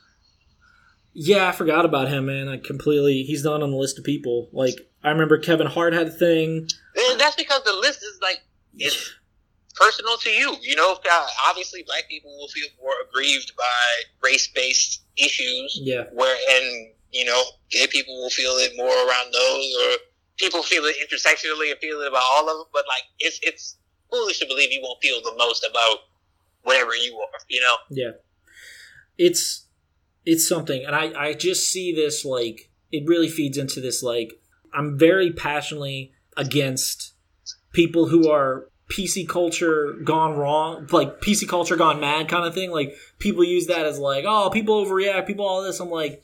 Yeah, I forgot about him, man. I completely. He's not on the list of people. Like I remember Kevin Hart had a thing. And that's because the list is like it's *sighs* *laughs* personal to you. You know, uh, obviously, black people will feel more aggrieved by race-based issues, Yeah, where and you know, gay people will feel it more around those, or people feel it intersectionally and feel it about all of them. But like, it's it's foolish to believe you won't feel the most about whatever you are. You know, yeah. It's it's something, and I I just see this like it really feeds into this like I'm very passionately against people who are PC culture gone wrong, like PC culture gone mad kind of thing. Like people use that as like, oh, people overreact, people all this. I'm like,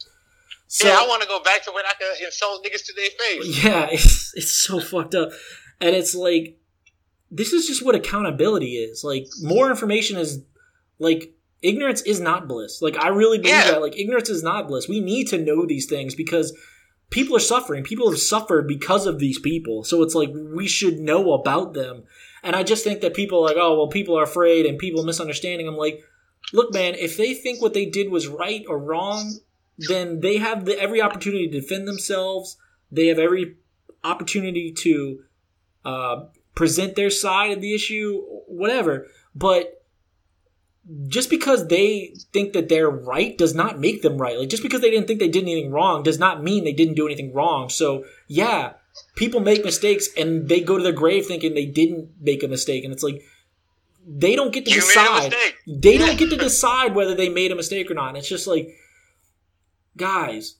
so yeah, I want to go back to when I could insult niggas to their face. yeah, *laughs* it's it's so fucked up, and it's like this is just what accountability is. Like more information is like ignorance is not bliss. Like I really believe Yeah. that. Like ignorance is not bliss. We need to know these things because people are suffering. People have suffered because of these people. So it's like we should know about them. And I just think that people are like, oh well, people are afraid and people misunderstanding. I'm like, look, man, if they think what they did was right or wrong, then they have the, every opportunity to defend themselves. They have every opportunity to uh, present their side of the issue, whatever. But just because they think that they're right does not make them right. Like just because they didn't think they did anything wrong does not mean they didn't do anything wrong. So yeah, people make mistakes and they go to their grave thinking they didn't make a mistake, and it's like they don't get to You decide. They don't get to *laughs* decide whether they made a mistake or not. It's just like, guys,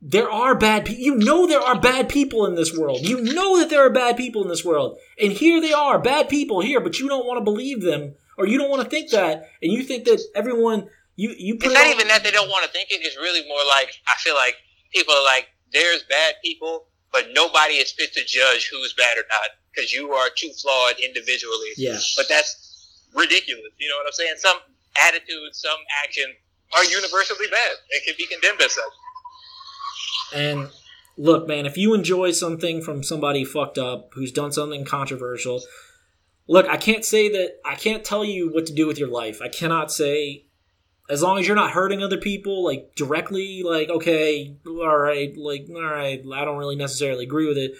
there are bad people. You know there are bad people in this world. You know that there are bad people in this world. And here they are, bad people here, but you don't want to believe them or you don't want to think that and you think that everyone you you put It's it not on- even that they don't want to think it. It's really more like I feel like people are like, there's bad people, but nobody is fit to judge who's bad or not because you are too flawed individually. Yeah. But that's ridiculous. You know what I'm saying? Some attitudes, some actions are universally bad and can be condemned as such. And look, man, if you enjoy something from somebody fucked up who's done something controversial, look, I can't say that I can't tell you what to do with your life. I cannot say as long as you're not hurting other people like directly like okay, all right, like all right, I don't really necessarily agree with it.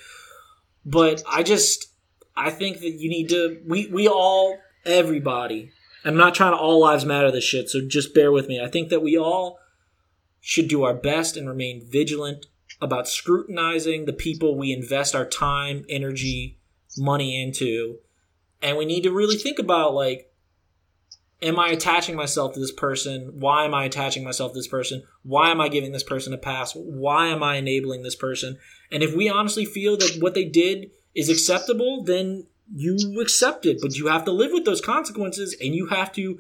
But I just I think that you need to we we all everybody I'm not trying to all lives matter this shit, so just bear with me. I think that we all should do our best and remain vigilant about scrutinizing the people we invest our time, energy, money into. And we need to really think about like am I attaching myself to this person? Why am I attaching myself to this person? Why am I giving this person a pass? Why am I enabling this person? And if we honestly feel that what they did is acceptable, then you accept it, but you have to live with those consequences and you have to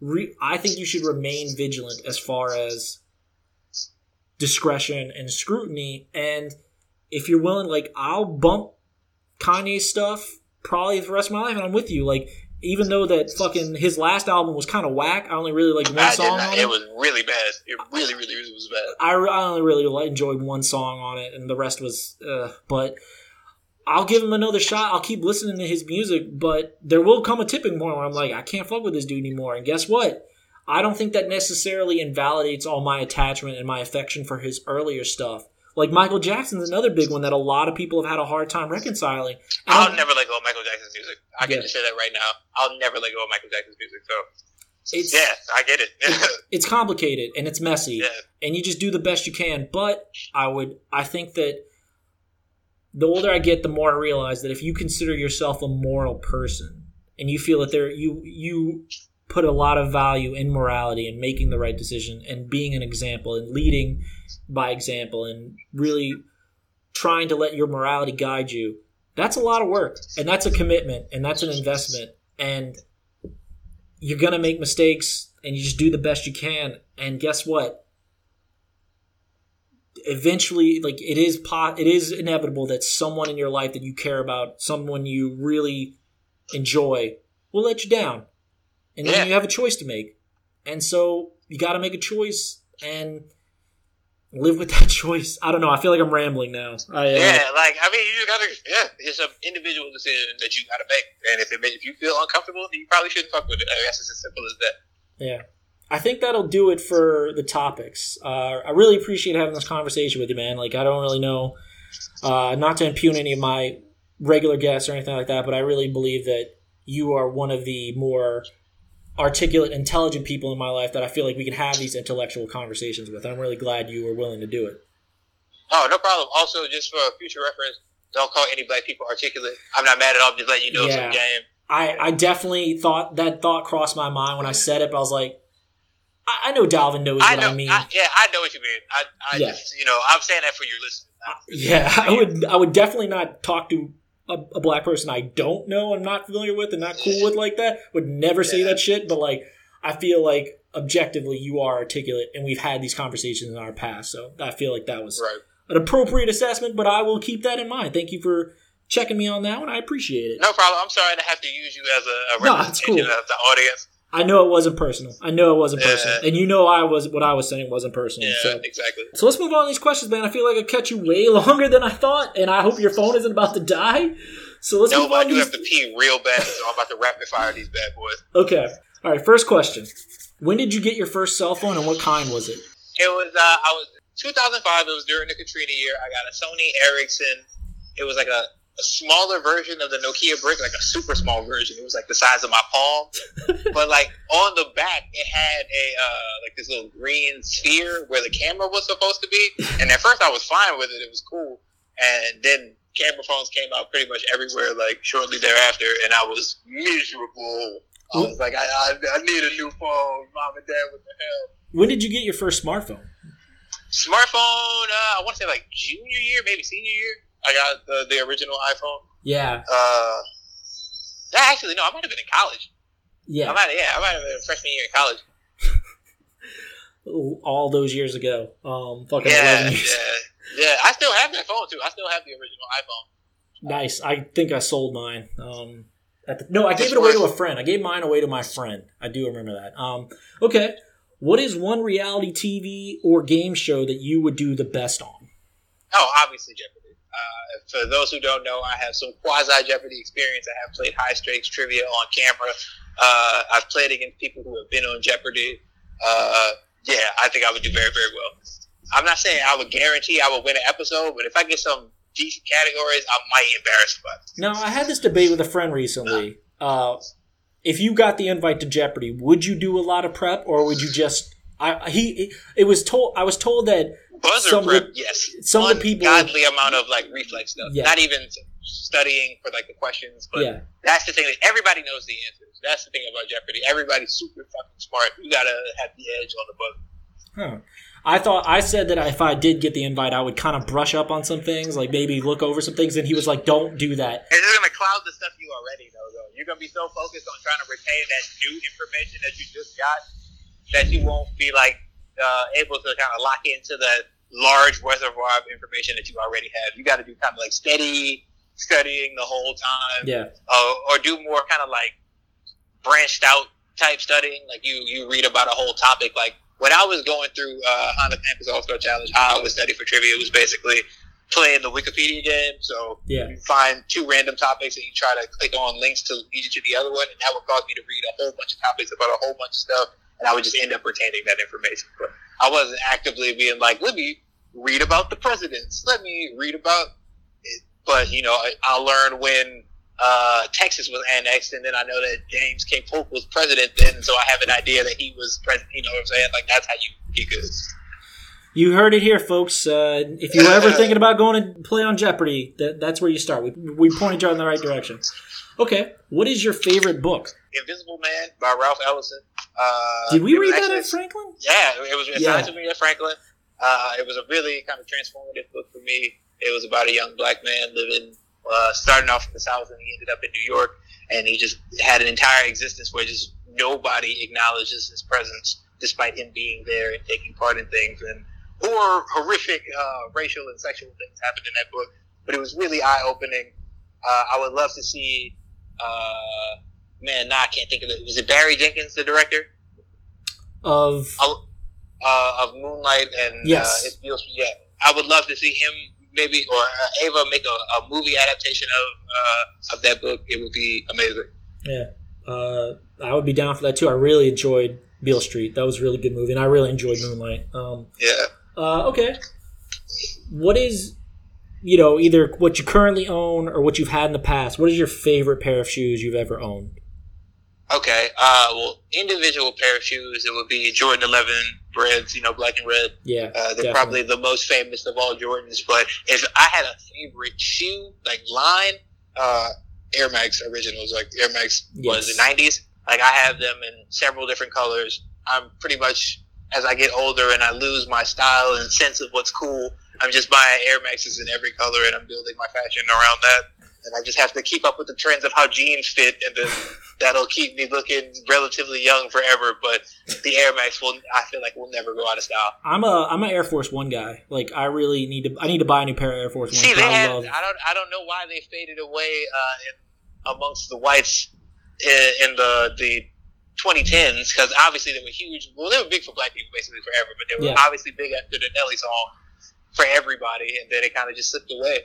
re- I think you should remain vigilant as far as discretion and scrutiny. And if you're willing, like, I'll bump Kanye stuff probably the rest of my life, and I'm with you. Like, even though that fucking his last album was kind of whack, I only really like one I song not. on It it. was really bad. It really, really, really was bad. I, I only really enjoyed one song on it, and the rest was. Uh, but I'll give him another shot. I'll keep listening to his music, but there will come a tipping point where I'm like, I can't fuck with this dude anymore. And guess what? I don't think that necessarily invalidates all my attachment and my affection for his earlier stuff. Like Michael Jackson's another big one that a lot of people have had a hard time reconciling. And I'll never let go of Michael. I can Yeah. just say that right now. I'll never let go of Michael Jackson's music. So it's yeah, I get it. *laughs* it's complicated and it's messy. yeah. and you just do the best you can. But I would, I think that the older I get, the more I realize that if you consider yourself a moral person and you feel that there, you you put a lot of value in morality and making the right decision and being an example and leading by example and really trying to let your morality guide you. That's a lot of work and that's a commitment and that's an investment and you're going to make mistakes and you just do the best you can and guess what? Eventually like it is pot it is inevitable that someone in your life that you care about, someone you really enjoy will let you down and then Yeah. you have a choice to make. And so you got to make a choice and live with that *laughs* choice. I don't know. I feel like I'm rambling now. I, uh, Yeah, like I mean, you gotta. Yeah, it's an individual decision that you gotta make, and if it ma- if you feel uncomfortable, then you probably shouldn't fuck with it. I guess it's as simple as that. Yeah. I think that'll do it for the topics. Uh, I really appreciate having this conversation with you, man. Like, I don't really know, uh, not to impugn any of my regular guests or anything like that, but I really believe that you are one of the more articulate, intelligent people in my life that I feel like we can have these intellectual conversations with. I'm really glad you were willing to do it. Oh, no problem. Also, just for future reference, don't call any black people articulate. I'm not mad at all. I'm just letting you know Yeah. some game. I, I definitely thought that thought crossed my mind when I said it, but I was like, I, I know Dalvin knows I what know. I mean. I, yeah, I know what you mean. I, I Yeah. just, you know, I'm saying that for your listeners. not for you. Yeah, I would. I would definitely not talk to a, a black person I don't know, I'm not familiar with, and not cool with like that. Would never say Yeah. that shit. But like, I feel like objectively, you are articulate, and we've had these conversations in our past. So I feel like that was Right. an appropriate assessment. But I will keep that in mind. Thank you for checking me on that one. I appreciate it. No problem. I'm sorry to have to use you as a, a No, cool. of the audience. I know it wasn't personal. I know it wasn't Yeah. personal, and you know I was what I was saying wasn't personal. Yeah, So. exactly. So let's move on to these questions, man. I feel like I kept you way *laughs* longer than I thought, and I hope your phone isn't about to die. So let's No, move I on to do these have to pee real bad, so I'm about to rapid fire these bad boys. Okay. All right. First question: When did you get your first cell phone, and what kind was it? It was uh, I was 2005. It was during the Katrina year. I got a Sony Ericsson. It was like a, a smaller version of the Nokia brick, like a super small version. It was like the size of my palm, *laughs* but like on the back, it had a uh, like this little green sphere where the camera was supposed to be. And at first, I was fine with it. It was cool. And then camera phones came out pretty much everywhere, like shortly thereafter, and I was miserable. I was like, I, I, I need a new phone, mom and dad. What the hell? When did you get your first smartphone? Smartphone, uh, I want to say like junior year, maybe senior year. I got the, the original iPhone. Yeah. Uh, actually, no, I might have been in college. Yeah. I might, yeah, I might have been freshman year in college. *laughs* All those years ago. Um. Fucking Yeah, eleven yeah, years. yeah. I still have that phone too. I still have the original iPhone. Nice. I think I sold mine. Um. At the, no, I gave it away to a friend. I gave mine away to my friend. I do remember that. Um. Okay. What is one reality TV or game show that you would do the best on? Oh, obviously Jeopardy. Uh, for those who don't know, I have some quasi Jeopardy experience. I have played high stakes trivia on camera. Uh, I've played against people who have been on Jeopardy. Uh, yeah, I think I would do very, very well. I'm not saying I would guarantee I would win an episode, but if I get some decent categories, I might embarrass myself. Now, I had this debate with a friend recently. Uh, if you got the invite to Jeopardy, would you do a lot of prep, or would you just? I he it was told I was told that Buzzer Some prep, the- yes. some of the people- Ungodly amount of like reflex stuff. Yeah. Not even studying for like the questions, but yeah That's the thing. That everybody knows the answers. That's the thing about Jeopardy. Everybody's super fucking smart. You gotta have the edge on the buzzer. Huh. I thought I said that if I did get the invite, I would kind of brush up on some things, like maybe look over some things. And he was like, "Don't do that." It's just gonna cloud the stuff you already know, though. You're gonna be so focused on trying to retain that new information that you just got that you won't be like uh, able to kind of lock into the large reservoir of information that you already have. You got to do kind of like steady studying the whole time, Yeah, uh, or do more kind of like branched out type studying. Like you, you read about a whole topic. Like when I was going through uh, the Campus All Star Challenge, how I would study for trivia It was basically playing the Wikipedia game. So yeah, you find two random topics and you try to click on links to lead you to the other one, and that would cause me to read a whole bunch of topics about a whole bunch of stuff, and I would just end up retaining that information. But I wasn't actively being like, let me read about the presidents, let me read about it. But, you know, I, I'll learn when uh, Texas was annexed, and then I know that James K. Polk was president then, so I have an idea that he was president. You know what I'm saying? Like, that's how you get good. you heard it here, folks. Uh, if you're ever *laughs* thinking about going to play on Jeopardy, that, that's where you start. We we pointed you in the right direction. Okay. What is your favorite book? Invisible Man by Ralph Ellison. Uh, Did we read that actually- at Franklin? Yeah, it was assigned Yeah. to me at Franklin. Uh, it was a really kind of transformative book for me. It was about a young black man living, uh, starting off in the South, and he ended up in New York, and he just had an entire existence where just nobody acknowledges his presence, despite him being there and taking part in things. And hor- horrific uh, racial and sexual things happened in that book, but it was really eye opening. Uh, I would love to see. Uh, man, nah, I can't think of it. Was it Barry Jenkins, the director? Of uh, of Moonlight and Yes. uh, it feels yeah. I would love to see him maybe or uh, Ava make a, a movie adaptation of uh, of that book. It would be amazing. yeah, uh, I would be down for that too. I really enjoyed Beale Street. That was a really good movie, and I really enjoyed Moonlight. Um, Yeah. uh, okay. What is you know either what you currently own or what you've had in the past? What is your favorite pair of shoes you've ever owned? Okay. Uh, well, individual pair of shoes. It would be Jordan Eleven Reds. You know, black and red. Yeah, Uh, they're definitely. probably the most famous of all Jordans. But if I had a favorite shoe, like line, uh, Air Max originals, like Air Max was Yes. the '90s. Like I have them in several different colors. I'm pretty much as I get older and I lose my style and sense of what's cool. I'm just buying Air Maxes in every color and I'm building my fashion around that. And I just have to keep up with the trends of how jeans fit, and then that'll keep me looking relatively young forever. But the Air Max will, I feel like, will never go out of style. I'm a I'm an Air Force One guy. Like I really need to I need to buy a new pair of Air Force One. See, they I had, love I don't I don't know why they faded away uh, in, amongst the whites in, in the the 2010s because obviously they were huge. Well, they were big for black people basically forever, but they were Yeah. obviously big after the Nelly song for everybody, and then it kind of just slipped away.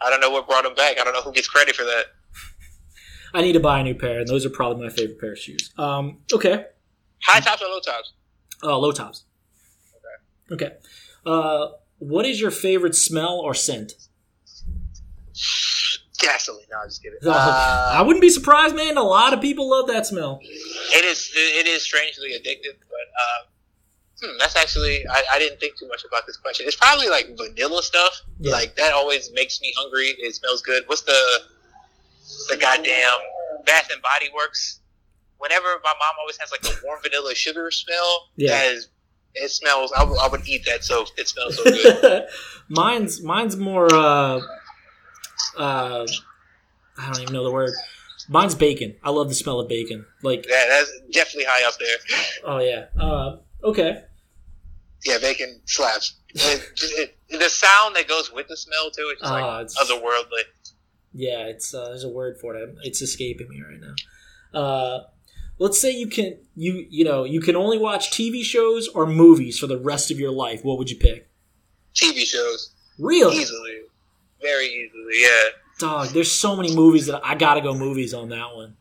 I don't know what brought them back. I don't know who gets credit for that. I need to buy a new pair, and those are probably my favorite pair of shoes. Um, okay, High tops or low tops? uh, low tops. Okay. Uh, what is your favorite smell or scent? Gasoline. No, I'm just kidding. *laughs* I Uh, wouldn't be surprised, man. A lot of people love that smell. it is it is strangely addictive, but uh, hmm, that's actually I, I didn't think too much about this question. It's probably like vanilla stuff. Yeah. Like that always makes me hungry. It smells good. What's the the goddamn Bath and Body Works? Whenever my mom always has like a warm vanilla sugar smell, Yeah. that is, it smells. I would- would eat that. So it smells so good. *laughs* mine's mine's more. Uh, uh, I don't even know the word. Mine's bacon. I love the smell of bacon. Like, yeah, that's definitely high up there. oh yeah. Uh, okay. Yeah, bacon slaps. It, it, the sound that goes with the smell too, it's just like Ah, it's- otherworldly. Yeah, it's uh, there's a word for it. It's escaping me right now. Uh, let's say you can you you know you can only watch TV shows or movies for the rest of your life. What would you pick? TV shows. Really, Easily. Very easily, yeah. dog. There's so many movies that I gotta go movies on that one.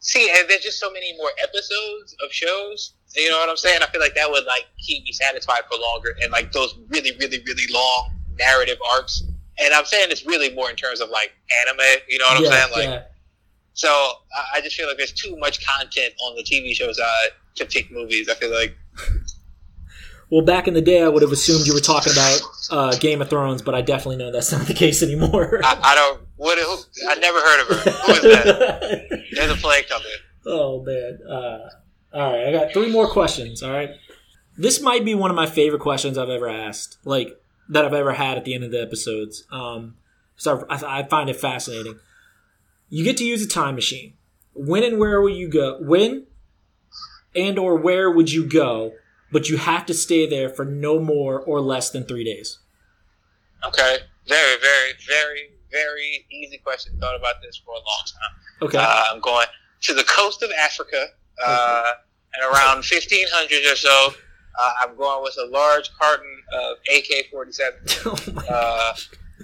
See, and there's just so many more episodes of shows. You know what I'm saying? I feel like that would like keep me satisfied for longer, and like those really, really, really long narrative arcs. And I'm saying it's really more in terms of like anime. You know what yeah, I'm saying? Like, yeah. so I, just feel like there's too much content on the TV show side to pick movies. I feel like Well, back in the day, I would have assumed you were talking about uh, Game of Thrones, but I definitely know that's not the case anymore. *laughs* I, I don't. What? Who, I never heard of her. Who is that? *laughs* There's a plague coming. oh man. Uh, all right, I got three more questions. All right, this might be one of my favorite questions I've ever asked, like that I've ever had at the end of the episodes. Um, so I, I find it fascinating. You get to use a time machine. When and where will you go? When and or where would you go? But you have to stay there for no more or less than three days. Okay. Very, very, very, very easy question. Thought about this for a long time. Okay. Uh, I'm going to the coast of Africa, uh, and around 1500 or so, uh, I'm going with a large carton of AK-47, *laughs* oh uh,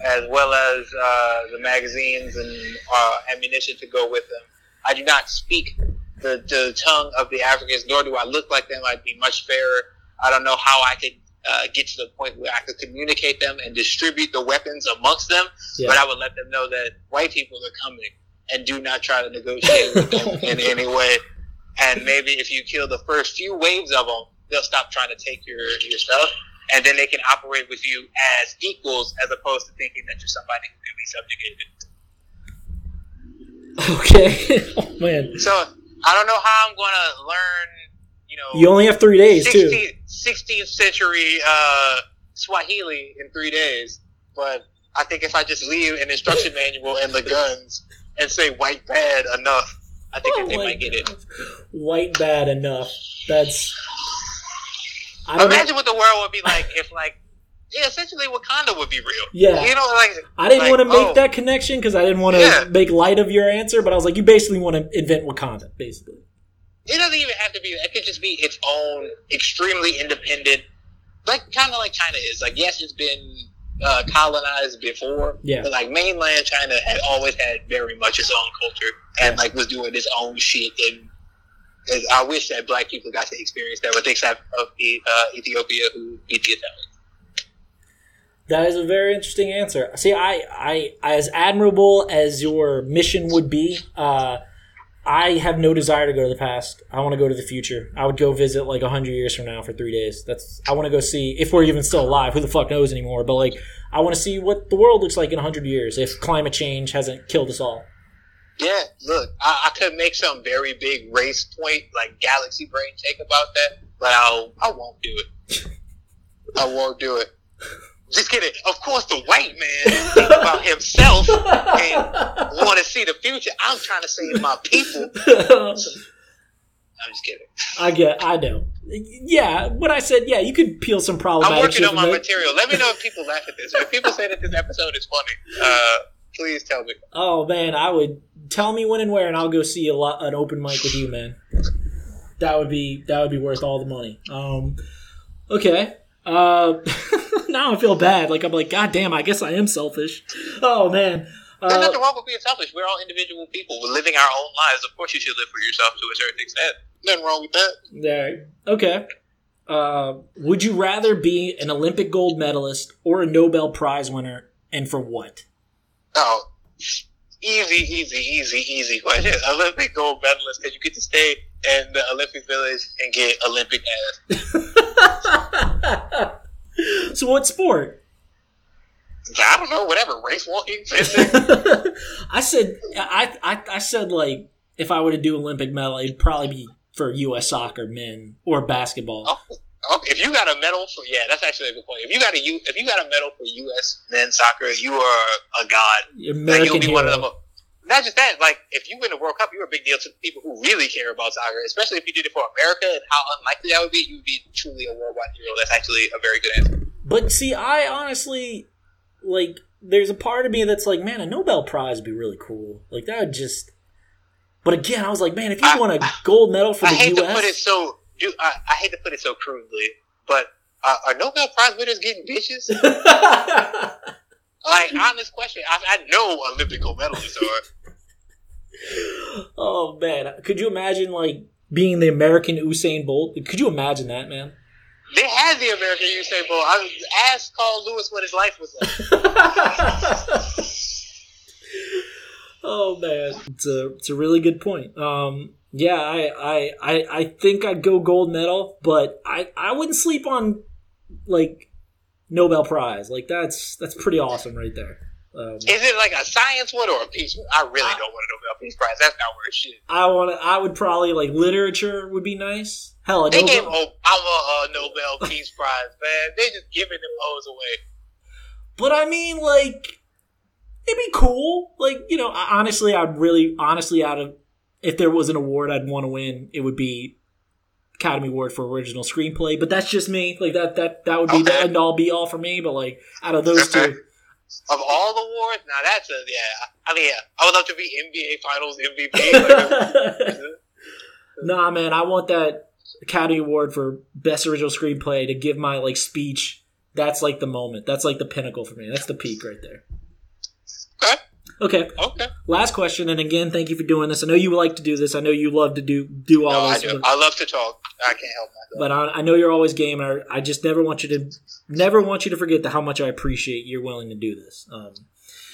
as well as uh, the magazines and uh, ammunition to go with them. I do not speak the, the tongue of the Africans, nor do I look like them. I'd be much fairer. I don't know how I could uh, get to the point where I could communicate them and distribute the weapons amongst them, Yeah. but I would let them know that white people are coming and do not try to negotiate with them *laughs* in any way. And maybe if you kill the first few waves of them, they'll stop trying to take your, your stuff. And then they can operate with you as equals as opposed to thinking that you're somebody who can be subjugated. Okay. *laughs* oh man. So I don't know how I'm gonna learn. You know, You only have three days too. 16th, 16th century uh, Swahili in three days. But I think if I just leave an instruction manual and the guns and say white bad enough, I think they Oh my might get it. White bad enough. That's. I don't. Imagine what the world would be like if, like, yeah, essentially Wakanda would be real. Yeah. You know, like, I didn't like, want to make oh, that connection because I didn't want to Yeah. make light of your answer, but I was like, you basically want to invent Wakanda, basically. It doesn't even have to be. It could just be its own extremely independent, like kind of like China is. Like, yes, it's been uh, colonized before, Yeah. but like mainland China had always had very much its own culture and like was doing its own shit. And, and I wish that black people got to experience that, with the exception of uh, Ethiopia, who beat the Italians. That is a very interesting answer. See, I, I, as admirable as your mission would be, uh, I have no desire to go to the past. I want to go to the future. I would go visit like hundred years from now for three days. That's I want to go see if we're even still alive. Who the fuck knows anymore? But like, I want to see what the world looks like in hundred years if climate change hasn't killed us all. Yeah, look, I, I could make some very big race point, like galaxy brain take about that, but I'll, I won't do it. I won't do it. Just kidding. Of course, the white man think about himself and want to see the future. I'm trying to save my people. I'm just kidding. I get. I know. Yeah, what I said yeah, you could peel some problems. I'm working on my that. material. Let me know if people laugh at this. If people say that this episode is funny, uh, please tell me. Oh man, I would tell me when and where, and I'll go see a lot, an open mic with you, man. That would be that would be worth all the money. Um, okay. Uh, *laughs* now I feel bad. Like I'm like, God damn, I guess I am selfish. Oh man. There's Uh, nothing wrong with being selfish. We're all individual people. We're living our own lives. Of course, you should live for yourself to a certain extent. Nothing wrong with that. there. Okay. Uh, would you rather be an Olympic gold medalist or a Nobel Prize winner, and for what? Oh, easy, easy, easy, easy question. *laughs* Olympic gold medalist because you get to stay in the Olympic Village and get Olympic ass. *laughs* *laughs* so what sport? I don't know, whatever. Race walking, *laughs* fencing. I said I, I I said like if I were to do Olympic medal, it'd probably be for U.S. soccer men or basketball. Oh, okay. If you got a medal for yeah, that's actually a good point. If you got a if you got a medal for U.S. men's soccer, you are a god. Like, you'll be hero. one of them. Not just that, like if you win the World Cup, you're a big deal to people who really care about soccer, especially if you did it for America and how unlikely that would be. You'd be truly a worldwide hero. That's actually a very good answer. But see, I honestly like. There's a part of me that's like, man, a Nobel Prize would be really cool. Like that would just. But again, I was like, man, if you I- won a gold medal for I the hate U.S. to put it so. dude, I, I hate to put it so crudely, but uh, are Nobel Prize winners getting bitches? *laughs* like honest question. I, I know Olympic gold medalists are. *laughs* oh man, could you imagine like being the American Usain Bolt? Could you imagine that, man? They had the American Usain Bolt. I asked Carl Lewis what his life was like. *laughs* oh man, it's a it's a really good point. Um, yeah, I, I I I think I'd go gold medal, but I I wouldn't sleep on like Nobel Prize. Like that's that's pretty awesome right there. Um, Is it like a science one or a peace one? I really don't want a Nobel Peace Prize. That's not where it shit. I want to. I would probably like literature would be nice. Hell, They Nobel- gave Obama a Nobel *laughs* Peace Prize, man. They're just giving them hoes away. But I mean, like, it'd be cool. Like, you know, honestly, I'd really, honestly, out of if there was an award I'd want to win, it would be Academy Award for original screenplay. But that's just me. Like that, that that would be the Okay. end all be all for me. But like, out of those two, Of all the awards, now that's a yeah. I mean, yeah, I would love to be NBA Finals MVP. Like, *laughs* nah, man, I want that Academy Award for best original screenplay to give my like speech. That's like the moment. That's like the pinnacle for me. That's the peak right there. okay, Okay. okay. Last question, and again, thank you for doing this. I know you like to do this. I know you love to do do all No, I do. but, I love to talk. I can't help myself. but I, I know you're always game. And I, I just never want you to never want you to forget the, how much I appreciate you're willing to do this. Um,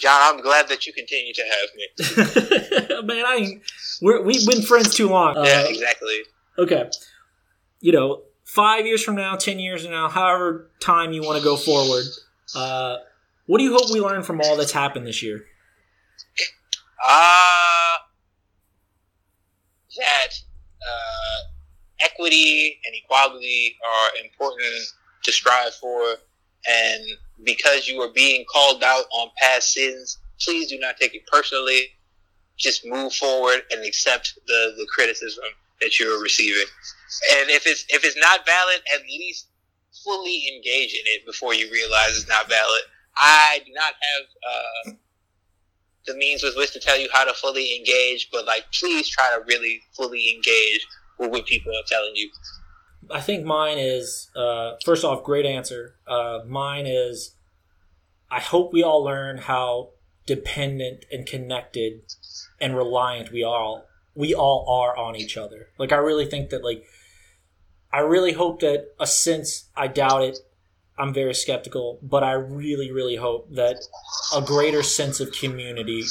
John, I'm glad that you continue to have me. *laughs* man, I we're, we've been friends too long. Uh, yeah, exactly. Okay, you know, five years from now, ten years from now, however time you want to go forward. Uh, what do you hope we learn from all that's happened this year? Uh, that uh, equity and equality are important to strive for, and because you are being called out on past sins, please do not take it personally. Just move forward and accept the, the criticism that you're receiving. And if it's if it's not valid, at least fully engage in it before you realize it's not valid. I do not have uh, the means with which to tell you how to fully engage, but like, please try to really fully engage with what people are telling you. I think mine is uh, first off, great answer. Uh, mine is I hope we all learn how dependent and connected and reliant we all we all are on each other. Like I really think that like I really hope that a sense I doubt it. I'm very skeptical, but I really really hope that a greater sense of community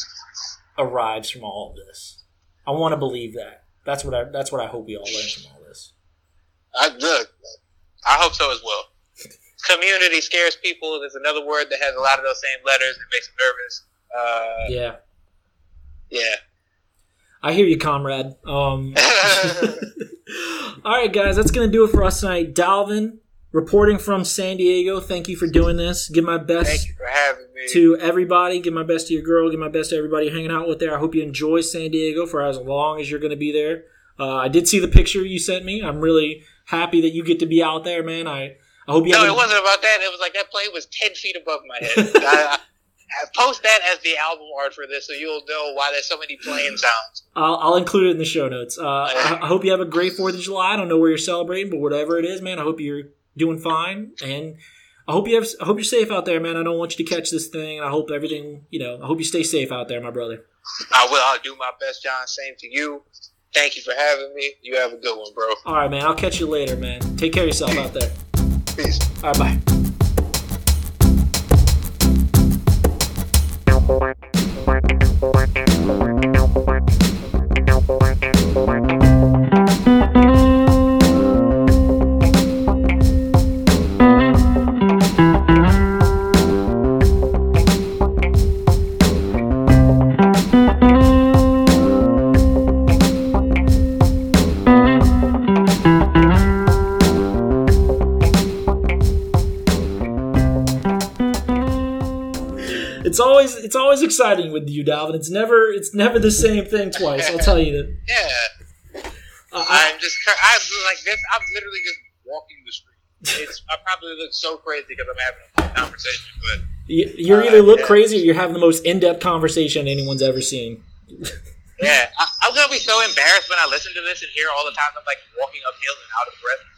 arrives from all of this. I want to believe that. That's what I that's what I hope we all learn from all this. I look. I hope so as well. Community scares people. There's another word that has a lot of those same letters. It makes them nervous. Uh, Yeah. yeah. I hear you, comrade. Um, *laughs* *laughs* all right, guys, that's going to do it for us tonight. Dalvin, reporting from San Diego. Thank you for doing this. Give my Thank best you for having me. to everybody. Give my best to your girl. Give my best to everybody you're hanging out with there. I hope you enjoy San Diego for as long as you're going to be there. Uh, I did see the picture you sent me. I'm really happy that you get to be out there, man. I, I hope you no, it wasn't about that. It was like that plane was ten feet above my head. *laughs* I, I, I post that as the album art for this, so you'll know why there's so many plane sounds. I'll, I'll include it in the show notes. Uh, I, I hope you have a great Fourth of July. I don't know where you're celebrating, but whatever it is, man, I hope you're doing fine, and I hope you have. I hope you're safe out there, man. I don't want you to catch this thing. I hope everything, you know, I hope you stay safe out there, my brother. I will. I'll do my best, John. Same to you. Thank you for having me. You have a good one, bro. All right, man. I'll catch you later, man. Take care of yourself out there. *laughs* Peace. All right, bye. It's always it's always exciting with you, Dalvin. It's never it's never the same thing twice. I'll tell you that. *laughs* Yeah. Uh, I- I'm just. I'm like this. I'm literally just walking the street. It's. I probably look so crazy because I'm having a conversation, but you, you Uh, either look yeah. crazy or you're having the most in depth conversation anyone's ever seen. yeah, I, I'm gonna be so embarrassed when I listen to this and hear all the times I'm like walking uphill and out of breath.